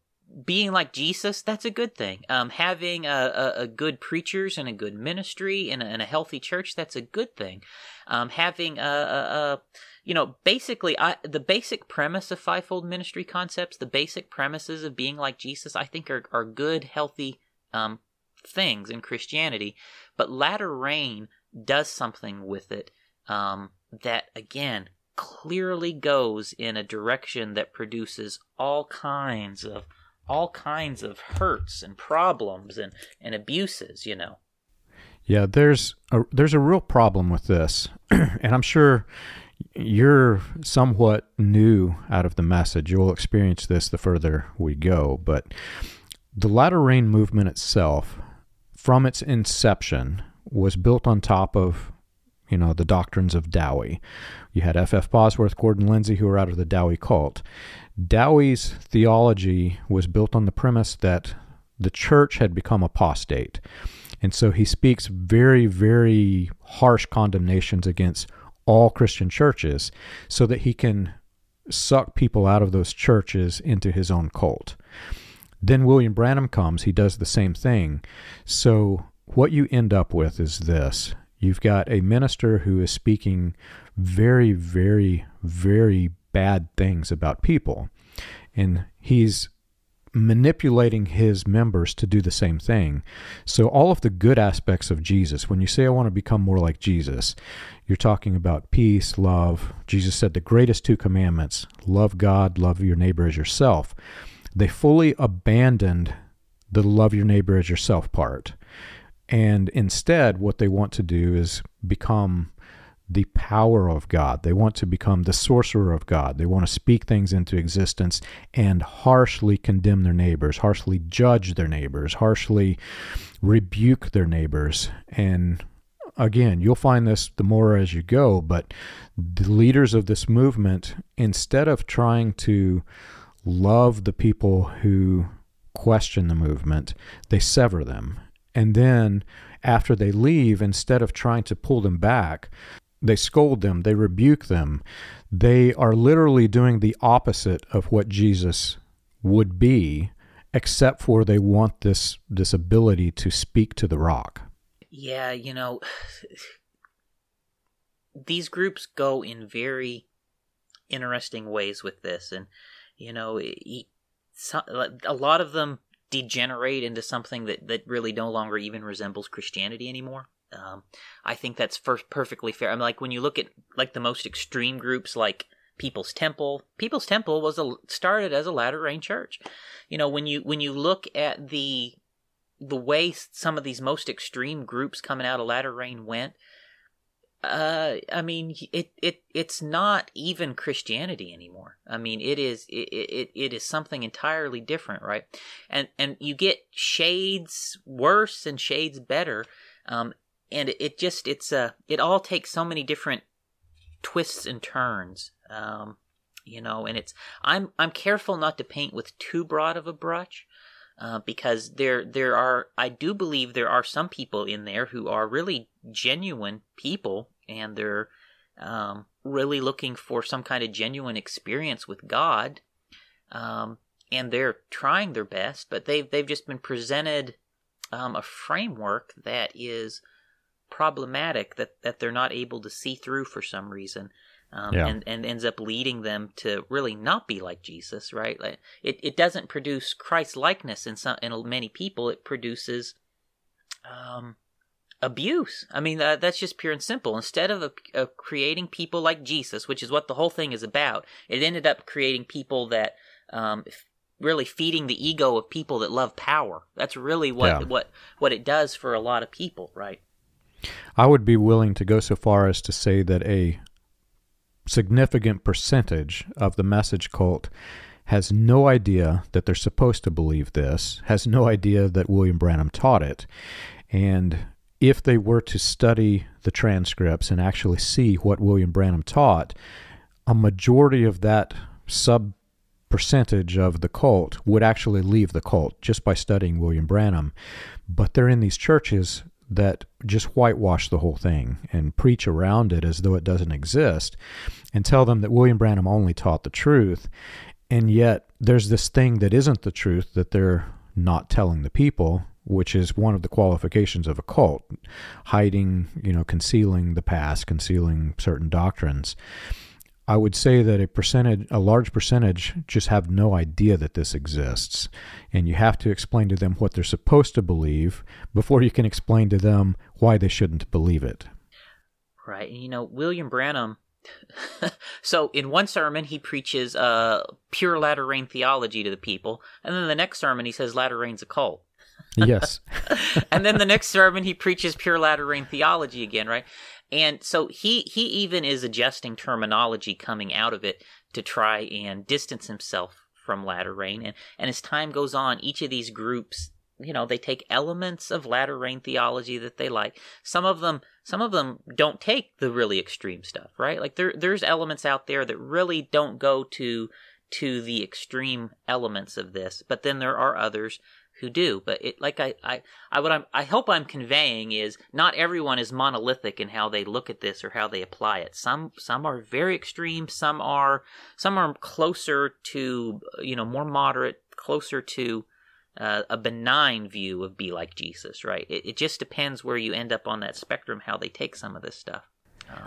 being like Jesus, that's a good thing. Um, having a, a, a, good preachers and a good ministry and a, and a healthy church, that's a good thing. Um, having a, a, you know, basically, I, the basic premise of fivefold ministry concepts, the basic premises of being like Jesus, I think are, are good, healthy um, things in Christianity. But latter rain does something with it um, that, again, clearly goes in a direction that produces all kinds of all kinds of hurts and problems and, and abuses, you know. Yeah, there's a there's a real problem with this, <clears throat> and I'm sure you're somewhat new out of the message. You'll experience this the further we go, but the latter rain movement itself, from its inception, was built on top of you know the doctrines of Dowie. You had F. F. Bosworth, Gordon Lindsay, who were out of the Dowie cult. Dowie's theology was built on the premise that the church had become apostate. And so he speaks very, very harsh condemnations against all Christian churches so that he can suck people out of those churches into his own cult. Then William Branham comes, he does the same thing. So what you end up with is this you've got a minister who is speaking very, very, very bad things about people. And he's manipulating his members to do the same thing. So, all of the good aspects of Jesus, when you say, I want to become more like Jesus, you're talking about peace, love. Jesus said the greatest two commandments love God, love your neighbor as yourself. They fully abandoned the love your neighbor as yourself part. And instead, what they want to do is become the power of God. They want to become the sorcerer of God. They want to speak things into existence and harshly condemn their neighbors, harshly judge their neighbors, harshly rebuke their neighbors. And again, you'll find this the more as you go, but the leaders of this movement, instead of trying to love the people who question the movement, they sever them. And then after they leave, instead of trying to pull them back, they scold them, they rebuke them. They are literally doing the opposite of what Jesus would be, except for they want this this ability to speak to the rock. Yeah, you know, <sighs> these groups go in very interesting ways with this, and you know, a lot of them degenerate into something that that really no longer even resembles Christianity anymore. Um, I think that's first perfectly fair. I mean, like when you look at like the most extreme groups, like People's Temple. People's Temple was a, started as a latter rain church. You know, when you when you look at the the way some of these most extreme groups coming out of latter rain went, uh, I mean, it it it's not even Christianity anymore. I mean, it is it, it it is something entirely different, right? And and you get shades worse and shades better. Um, and it, just it's uh it all takes so many different twists and turns um you know and it's i'm i'm careful not to paint with too broad of a brush uh, because there there are i do believe there are some people in there who are really genuine people and they're um, really looking for some kind of genuine experience with god um, and they're trying their best but they've they've just been presented um, a framework that is problematic that, that they're not able to see through for some reason. Um, yeah. and, and ends up leading them to really not be like Jesus, right? Like it, it doesn't produce Christ likeness in some in many people. It produces um, abuse. I mean, uh, that's just pure and simple. Instead of, uh, creating people like Jesus, which is what the whole thing is about, it ended up creating people that um, really feeding the ego of people that love power. That's really what yeah. what what it does for a lot of people, right? I would be willing to go so far as to say that a significant percentage of the message cult has no idea that they're supposed to believe this, has no idea that William Branham taught it. And if they were to study the transcripts and actually see what William Branham taught, a majority of that sub percentage of the cult would actually leave the cult just by studying William Branham. But they're in these churches that just whitewash the whole thing and preach around it as though it doesn't exist and tell them that William Branham only taught the truth. And yet, there's this thing that isn't the truth that they're not telling the people, which is one of the qualifications of a cult hiding, you know, concealing the past, concealing certain doctrines. I would say that a percentage, a large percentage, just have no idea that this exists. And you have to explain to them what they're supposed to believe before you can explain to them why they shouldn't believe it. Right. And You know, William Branham. <laughs> so in one sermon he preaches uh, pure latter rain theology to the people, and then the next sermon he says latter rain's a cult. yes. <laughs> and then the next sermon he preaches pure latter rain theology again, right? And so he he even is adjusting terminology coming out of it to try and distance himself from latter rain. And and as time goes on, each of these groups, you know, they take elements of latter rain theology that they like. Some of them some of them don't take the really extreme stuff, right? Like there there's elements out there that really don't go to to the extreme elements of this, but then there are others who do. But it, like I, I, I what I'm, I hope I'm conveying is not everyone is monolithic in how they look at this or how they apply it. Some, some are very extreme. Some are, some are closer to, you know, more moderate, closer to uh, a benign view of be like Jesus. Right. It, it just depends where you end up on that spectrum, how they take some of this stuff.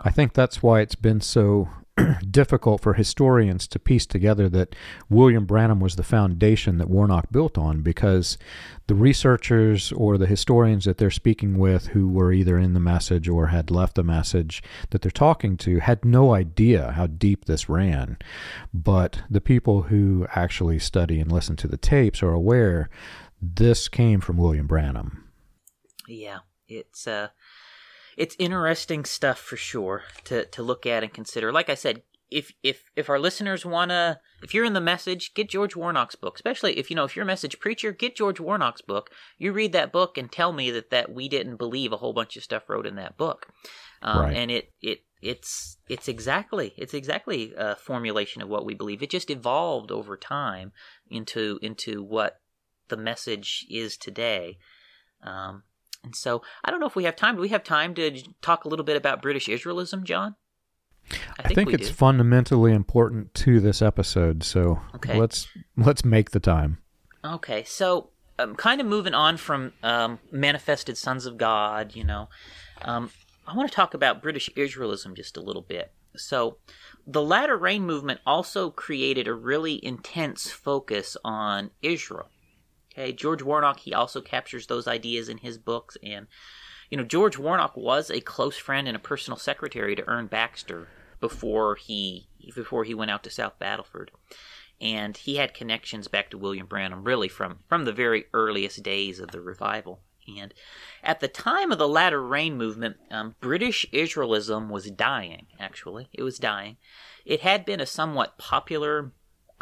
I think that's why it's been so <clears throat> difficult for historians to piece together that William Branham was the foundation that Warnock built on because the researchers or the historians that they're speaking with who were either in the message or had left the message that they're talking to had no idea how deep this ran. But the people who actually study and listen to the tapes are aware this came from William Branham. Yeah, it's uh it's interesting stuff for sure to to look at and consider. Like I said, if if if our listeners wanna, if you're in the message, get George Warnock's book. Especially if you know if you're a message preacher, get George Warnock's book. You read that book and tell me that that we didn't believe a whole bunch of stuff wrote in that book. Um, right. And it it it's it's exactly it's exactly a formulation of what we believe. It just evolved over time into into what the message is today. Um, and so I don't know if we have time. Do we have time to talk a little bit about British Israelism, John? I think, I think it's do. fundamentally important to this episode, so okay. let's let's make the time. Okay, so um, kind of moving on from um, manifested sons of God, you know, um, I want to talk about British Israelism just a little bit. So, the Latter Rain movement also created a really intense focus on Israel. Okay, George Warnock, he also captures those ideas in his books. And, you know, George Warnock was a close friend and a personal secretary to Ern Baxter before he before he went out to South Battleford. And he had connections back to William Branham really from, from the very earliest days of the revival. And at the time of the latter rain movement, um, British Israelism was dying, actually. It was dying. It had been a somewhat popular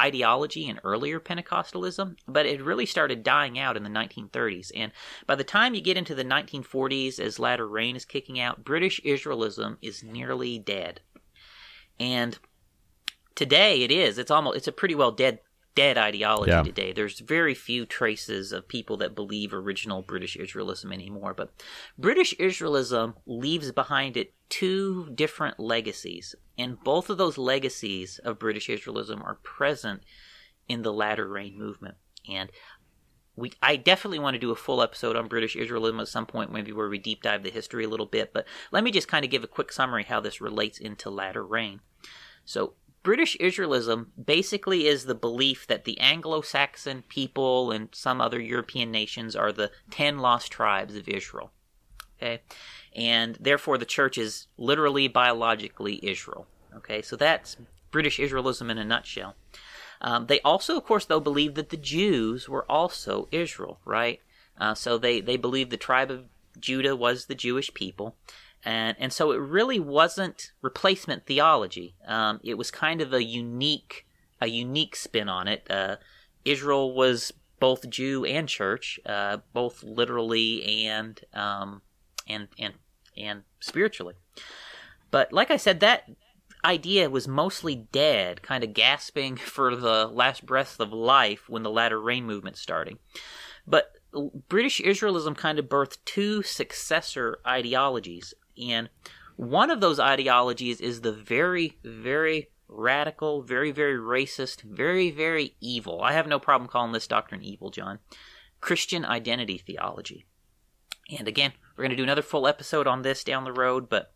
ideology in earlier Pentecostalism, but it really started dying out in the 1930s. And by the time you get into the 1940s, as latter rain is kicking out, British Israelism is nearly dead. And today it is. It's almost it's a pretty well dead dead ideology yeah. today. There's very few traces of people that believe original British Israelism anymore. But British Israelism leaves behind it two different legacies. And both of those legacies of British Israelism are present in the latter rain movement. And we, I definitely want to do a full episode on British Israelism at some point, maybe where we deep dive the history a little bit. But let me just kind of give a quick summary how this relates into latter rain. So, British Israelism basically is the belief that the Anglo Saxon people and some other European nations are the ten lost tribes of Israel. Okay? And therefore the church is literally biologically Israel. Okay, so that's British Israelism in a nutshell. Um, they also, of course, though, believe that the Jews were also Israel, right? Uh, so they, they believe the tribe of Judah was the Jewish people and and so it really wasn't replacement theology. Um, it was kind of a unique a unique spin on it. Uh, Israel was both Jew and church, uh, both literally and um, and and and spiritually. But like I said, that idea was mostly dead, kind of gasping <laughs> for the last breaths of life when the latter rain movement starting. But British Israelism kind of birthed two successor ideologies and one of those ideologies is the very, very radical, very, very racist, very, very evil. I have no problem calling this doctrine evil, John. Christian identity theology. And again, we're going to do another full episode on this down the road, but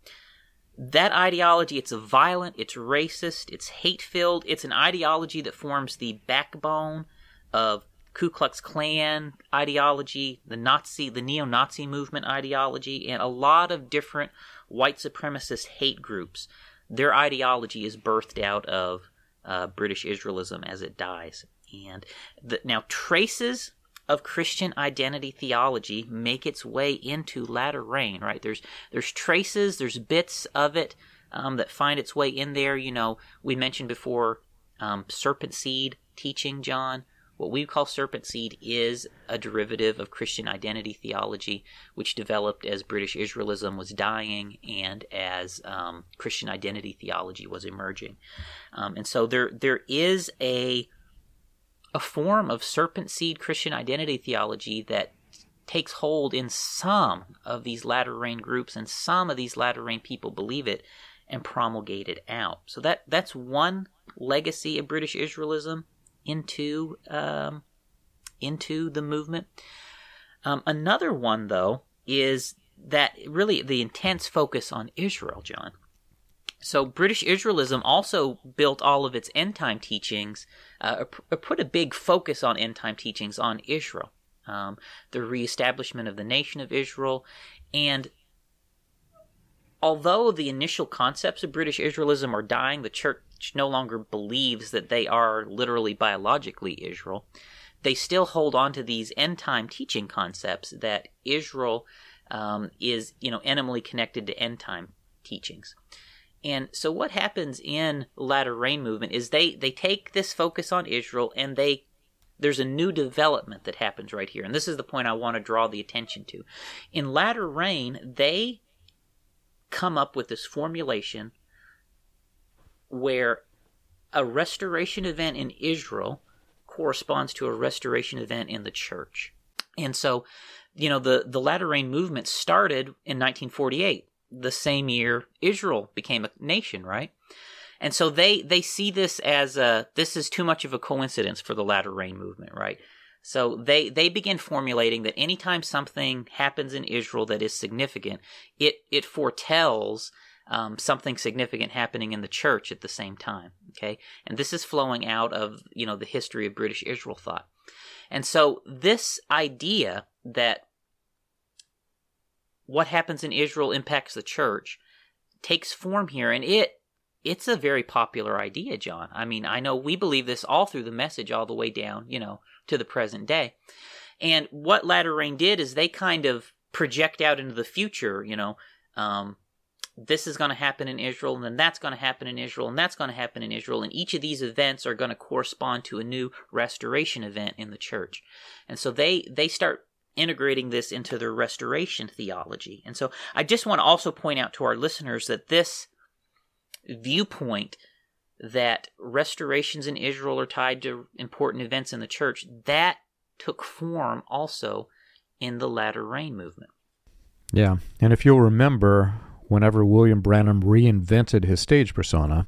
that ideology, it's violent, it's racist, it's hate filled, it's an ideology that forms the backbone of Ku Klux Klan ideology, the Nazi, the neo Nazi movement ideology, and a lot of different white supremacist hate groups. Their ideology is birthed out of uh, British Israelism as it dies. And the, now, traces of Christian identity theology make its way into latter rain, right? There's there's traces, there's bits of it um, that find its way in there. You know, we mentioned before um, serpent seed teaching, John. What we call serpent seed is a derivative of Christian identity theology, which developed as British Israelism was dying and as um, Christian identity theology was emerging. Um, and so there there is a a form of serpent seed Christian identity theology that takes hold in some of these latter rain groups and some of these latter rain people believe it and promulgate it out. So that that's one legacy of British Israelism into um, into the movement. Um, another one, though, is that really the intense focus on Israel, John. So British Israelism also built all of its end time teachings, uh, put a big focus on end time teachings on Israel, um, the reestablishment of the nation of Israel, and although the initial concepts of British Israelism are dying, the church no longer believes that they are literally biologically Israel. They still hold on to these end time teaching concepts that Israel um, is, you know, intimately connected to end time teachings. And so what happens in latter rain movement is they they take this focus on Israel and they there's a new development that happens right here. And this is the point I want to draw the attention to. In latter rain, they come up with this formulation where a restoration event in Israel corresponds to a restoration event in the church. And so, you know, the, the latter rain movement started in 1948 the same year Israel became a nation, right? And so they they see this as a this is too much of a coincidence for the latter rain movement, right? So they they begin formulating that anytime something happens in Israel that is significant, it it foretells um, something significant happening in the church at the same time. Okay, and this is flowing out of you know the history of British Israel thought, and so this idea that what happens in Israel impacts the church takes form here and it it's a very popular idea, John. I mean, I know we believe this all through the message all the way down, you know, to the present day. And what Latter Rain did is they kind of project out into the future, you know, um, this is going to happen in Israel, and then that's going to happen in Israel, and that's going to happen in Israel, and each of these events are going to correspond to a new restoration event in the church. And so they they start integrating this into their restoration theology. And so I just want to also point out to our listeners that this viewpoint that restorations in Israel are tied to important events in the church, that took form also in the latter rain movement. Yeah. And if you'll remember, whenever William Branham reinvented his stage persona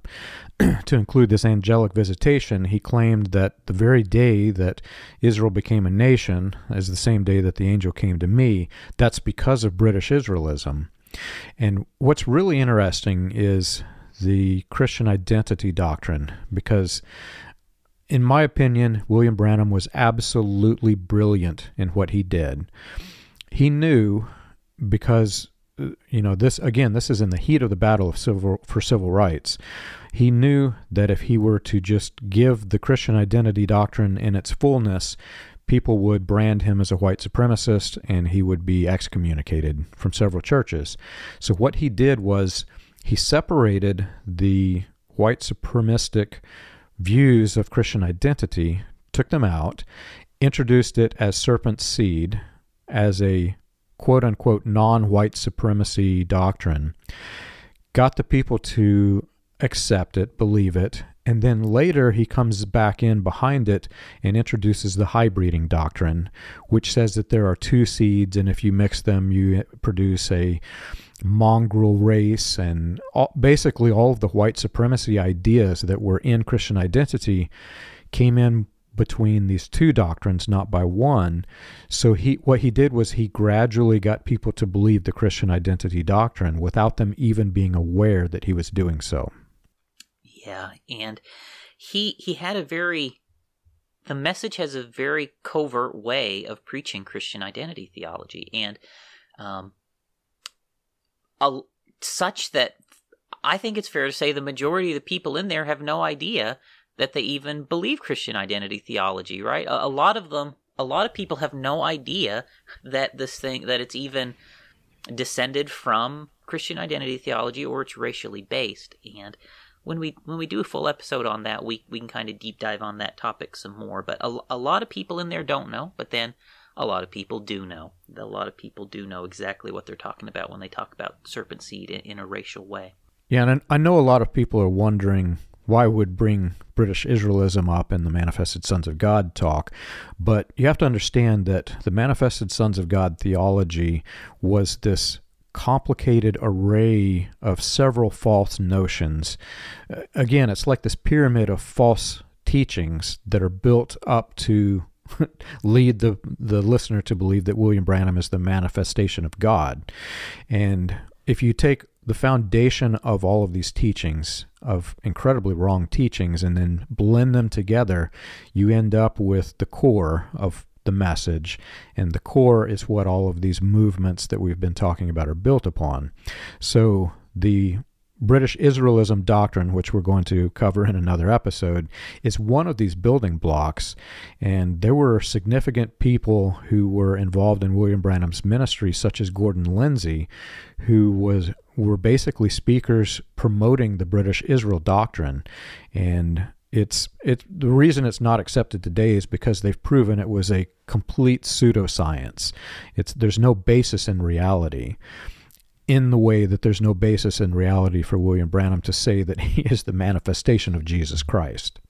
<clears throat> to include this angelic visitation, he claimed that the very day that Israel became a nation is the same day that the angel came to me. That's because of British Israelism. And what's really interesting is the Christian identity doctrine, because in my opinion, William Branham was absolutely brilliant in what he did. He knew because you know this again this is in the heat of the battle of civil for civil rights. He knew that if he were to just give the christian identity doctrine in its fullness people would brand him as a white supremacist and he would be excommunicated from several churches. So what he did was he separated the white supremacistic views of christian identity took them out introduced it as serpent seed as a quote unquote non white supremacy doctrine, got the people to accept it, believe it, and then later he comes back in behind it and introduces the hybriding doctrine, which says that there are two seeds, and if you mix them, you produce a mongrel race and all, basically all of the white supremacy ideas that were in Christian identity came in between these two doctrines, not by one. So he what he did was he gradually got people to believe the Christian identity doctrine without them even being aware that he was doing so. Yeah, and he he had a very the message has a very covert way of preaching Christian identity theology, and um, a, such that I think it's fair to say the majority of the people in there have no idea that they even believe Christian identity theology, right? A, a, lot of them, a lot of people have no idea that this thing, that it's even descended from Christian identity theology or it's racially based. And when we when we do a full episode on that, we we can kind of deep dive on that topic some more. But a, a lot of people in there don't know, but then a lot of people do know. A lot of people do know exactly what they're talking about when they talk about serpent seed in, in a racial way. Yeah, and I know a lot of people are wondering why would bring British Israelism up in the Manifested Sons of God talk, but you have to understand that the Manifested Sons of God theology was this complicated array of several false notions. Uh, again, it's like this pyramid of false teachings that are built up to <laughs> lead the the listener to believe that William Branham is the manifestation of God. And if you take the foundation of all of these teachings, of incredibly wrong teachings, and then blend them together, you end up with the core of the message. And the core is what all of these movements that we've been talking about are built upon. So the British Israelism doctrine, which we're going to cover in another episode, is one of these building blocks. And there were significant people who were involved in William Branham's ministry, such as Gordon Lindsay, who was were basically speakers promoting the British Israel doctrine. And it's it the reason it's not accepted today is because they've proven it was a complete pseudoscience. It's there's no basis in reality in the way that there's no basis in reality for William Branham to say that he is the manifestation of Jesus Christ.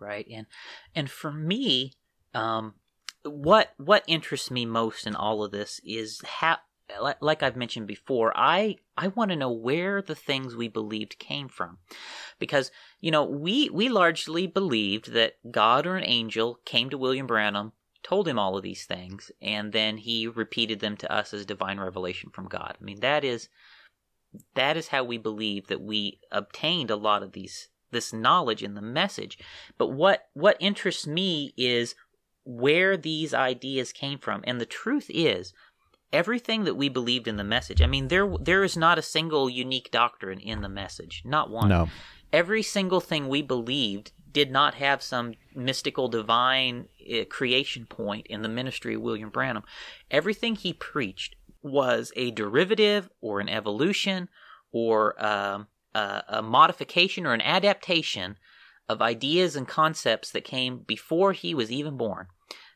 Right, and and for me, um, what what interests me most in all of this is how, like I've mentioned before, I I want to know where the things we believed came from, because you know we we largely believed that God or an angel came to William Branham told him all of these things, and then he repeated them to us as divine revelation from God. I mean, that is that is how we believe that we obtained a lot of these this knowledge in the message. But what what interests me is where these ideas came from. And the truth is, everything that we believed in the message. I mean, there there is not a single unique doctrine in the message, not one. No. Every single thing we believed did not have some mystical divine uh, creation point in the ministry of William Branham. Everything he preached was a derivative or an evolution or um, a, a modification or an adaptation of ideas and concepts that came before he was even born.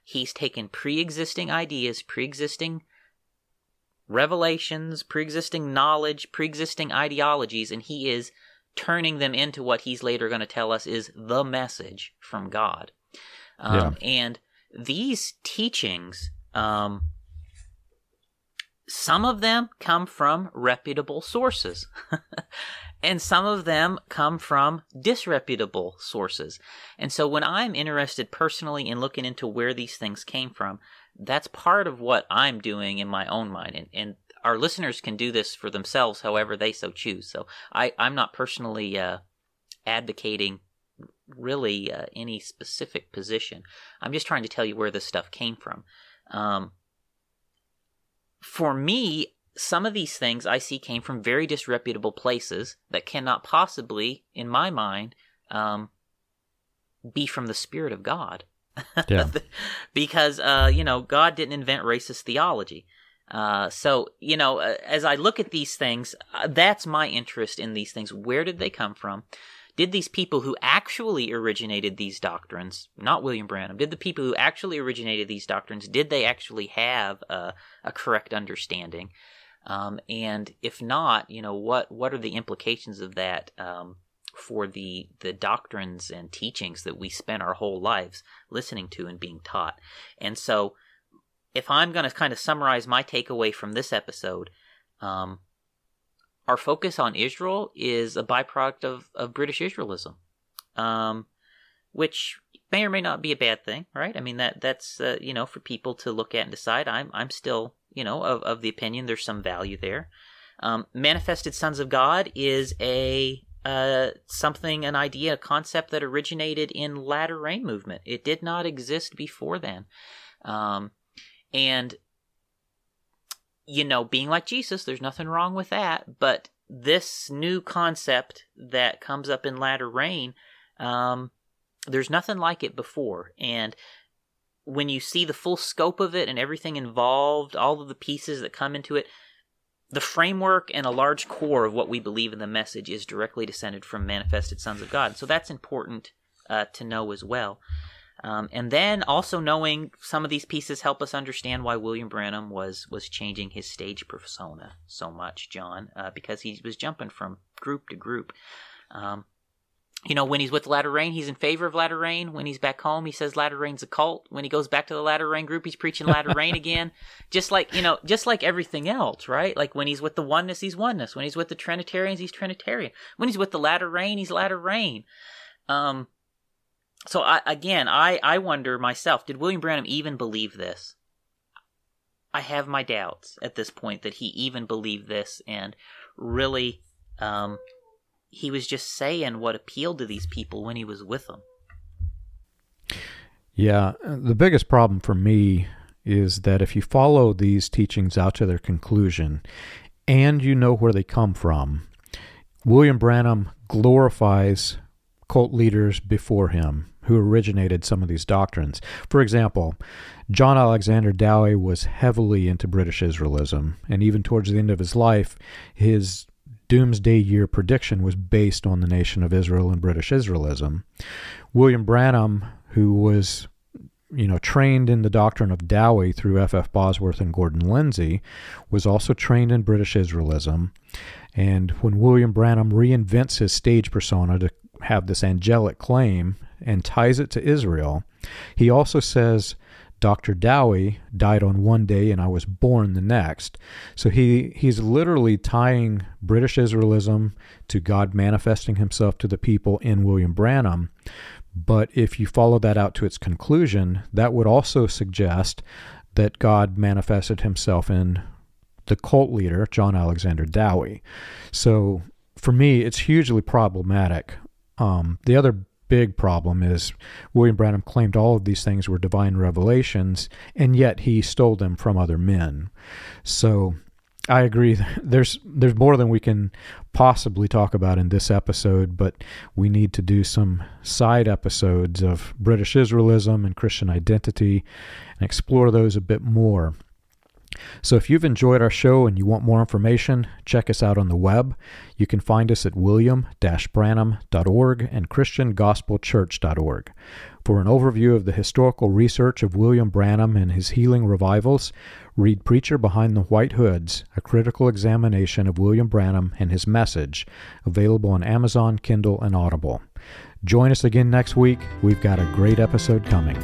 He's taken pre existing ideas, pre existing revelations, pre existing knowledge, pre existing ideologies, and he is turning them into what he's later going to tell us is the message from God. Um, yeah. And these teachings, um, some of them come from reputable sources, <laughs> and some of them come from disreputable sources. And so when I'm interested personally in looking into where these things came from, that's part of what I'm doing in my own mind. And, and our listeners can do this for themselves however they so choose. So I, I'm not personally uh, advocating really uh, any specific position. I'm just trying to tell you where this stuff came from. Um, for me, some of these things I see came from very disreputable places that cannot possibly, in my mind, um, be from the Spirit of God. Yeah. <laughs> because, uh, you know, God didn't invent racist theology. Uh, so, you know, uh, as I look at these things, uh, that's my interest in these things. Where did they come from? Did these people who actually originated these doctrines, not William Branham, did the people who actually originated these doctrines, did they actually have a, a correct understanding? Um, and if not, you know, what, what are the implications of that um, for the, the doctrines and teachings that we spent our whole lives listening to and being taught? And so, if I'm going to kind of summarize my takeaway from this episode, um, our focus on Israel is a byproduct of, of British Israelism, um, which may or may not be a bad thing, right? I mean that that's uh, you know for people to look at and decide. I'm I'm still you know of, of the opinion there's some value there. Um, manifested sons of God is a uh, something, an idea, a concept that originated in latter rain movement. It did not exist before then, um, and you know, being like Jesus, there's nothing wrong with that. But this new concept that comes up in latter rain, um, there's nothing like it before, and when you see the full scope of it and everything involved, all of the pieces that come into it, the framework and a large core of what we believe in the message is directly descended from manifested sons of God. So that's important uh, to know as well. Um, and then also knowing some of these pieces help us understand why William Branham was was changing his stage persona so much, John, uh, because he was jumping from group to group. Um, you know, when he's with Latter Rain, he's in favor of Latter Rain. When he's back home, he says Latter Rain's a cult. When he goes back to the Latter Rain group, he's preaching Latter Rain <laughs> again. Just like, you know, just like everything else, right? Like when he's with the oneness, he's oneness. When he's with the Trinitarians, he's Trinitarian. When he's with the Latter Rain, he's Latter Rain. Um, so I, again, I, I wonder myself, did William Branham even believe this? I have my doubts at this point that he even believed this and really, um, he was just saying what appealed to these people when he was with them. Yeah, the biggest problem for me is that if you follow these teachings out to their conclusion and you know where they come from, William Branham glorifies cult leaders before him who originated some of these doctrines. For example, John Alexander Dowie was heavily into British Israelism, and even towards the end of his life, his doomsday year prediction was based on the nation of Israel and British Israelism. William Branham, who was you know, trained in the doctrine of Dowie through F. F. Bosworth and Gordon Lindsay, was also trained in British Israelism. And when William Branham reinvents his stage persona to have this angelic claim and ties it to Israel, he also says Dr. Dowie died on one day and I was born the next. So he, he's literally tying British Israelism to God manifesting himself to the people in William Branham. But if you follow that out to its conclusion, that would also suggest that God manifested himself in the cult leader, John Alexander Dowie. So for me, it's hugely problematic. Um, the other big problem is William Branham claimed all of these things were divine revelations, and yet he stole them from other men. So I agree. <laughs> There's there's more than we can possibly talk about in this episode, but we need to do some side episodes of British Israelism and Christian identity and explore those a bit more. So if you've enjoyed our show and you want more information, check us out on the web. You can find us at william-branham.org and christiangospelchurch.org. For an overview of the historical research of William Branham and his healing revivals, read Preacher Behind the White Hoods, a critical examination of William Branham and his message, available on Amazon, Kindle, and Audible. Join us again next week. We've got a great episode coming.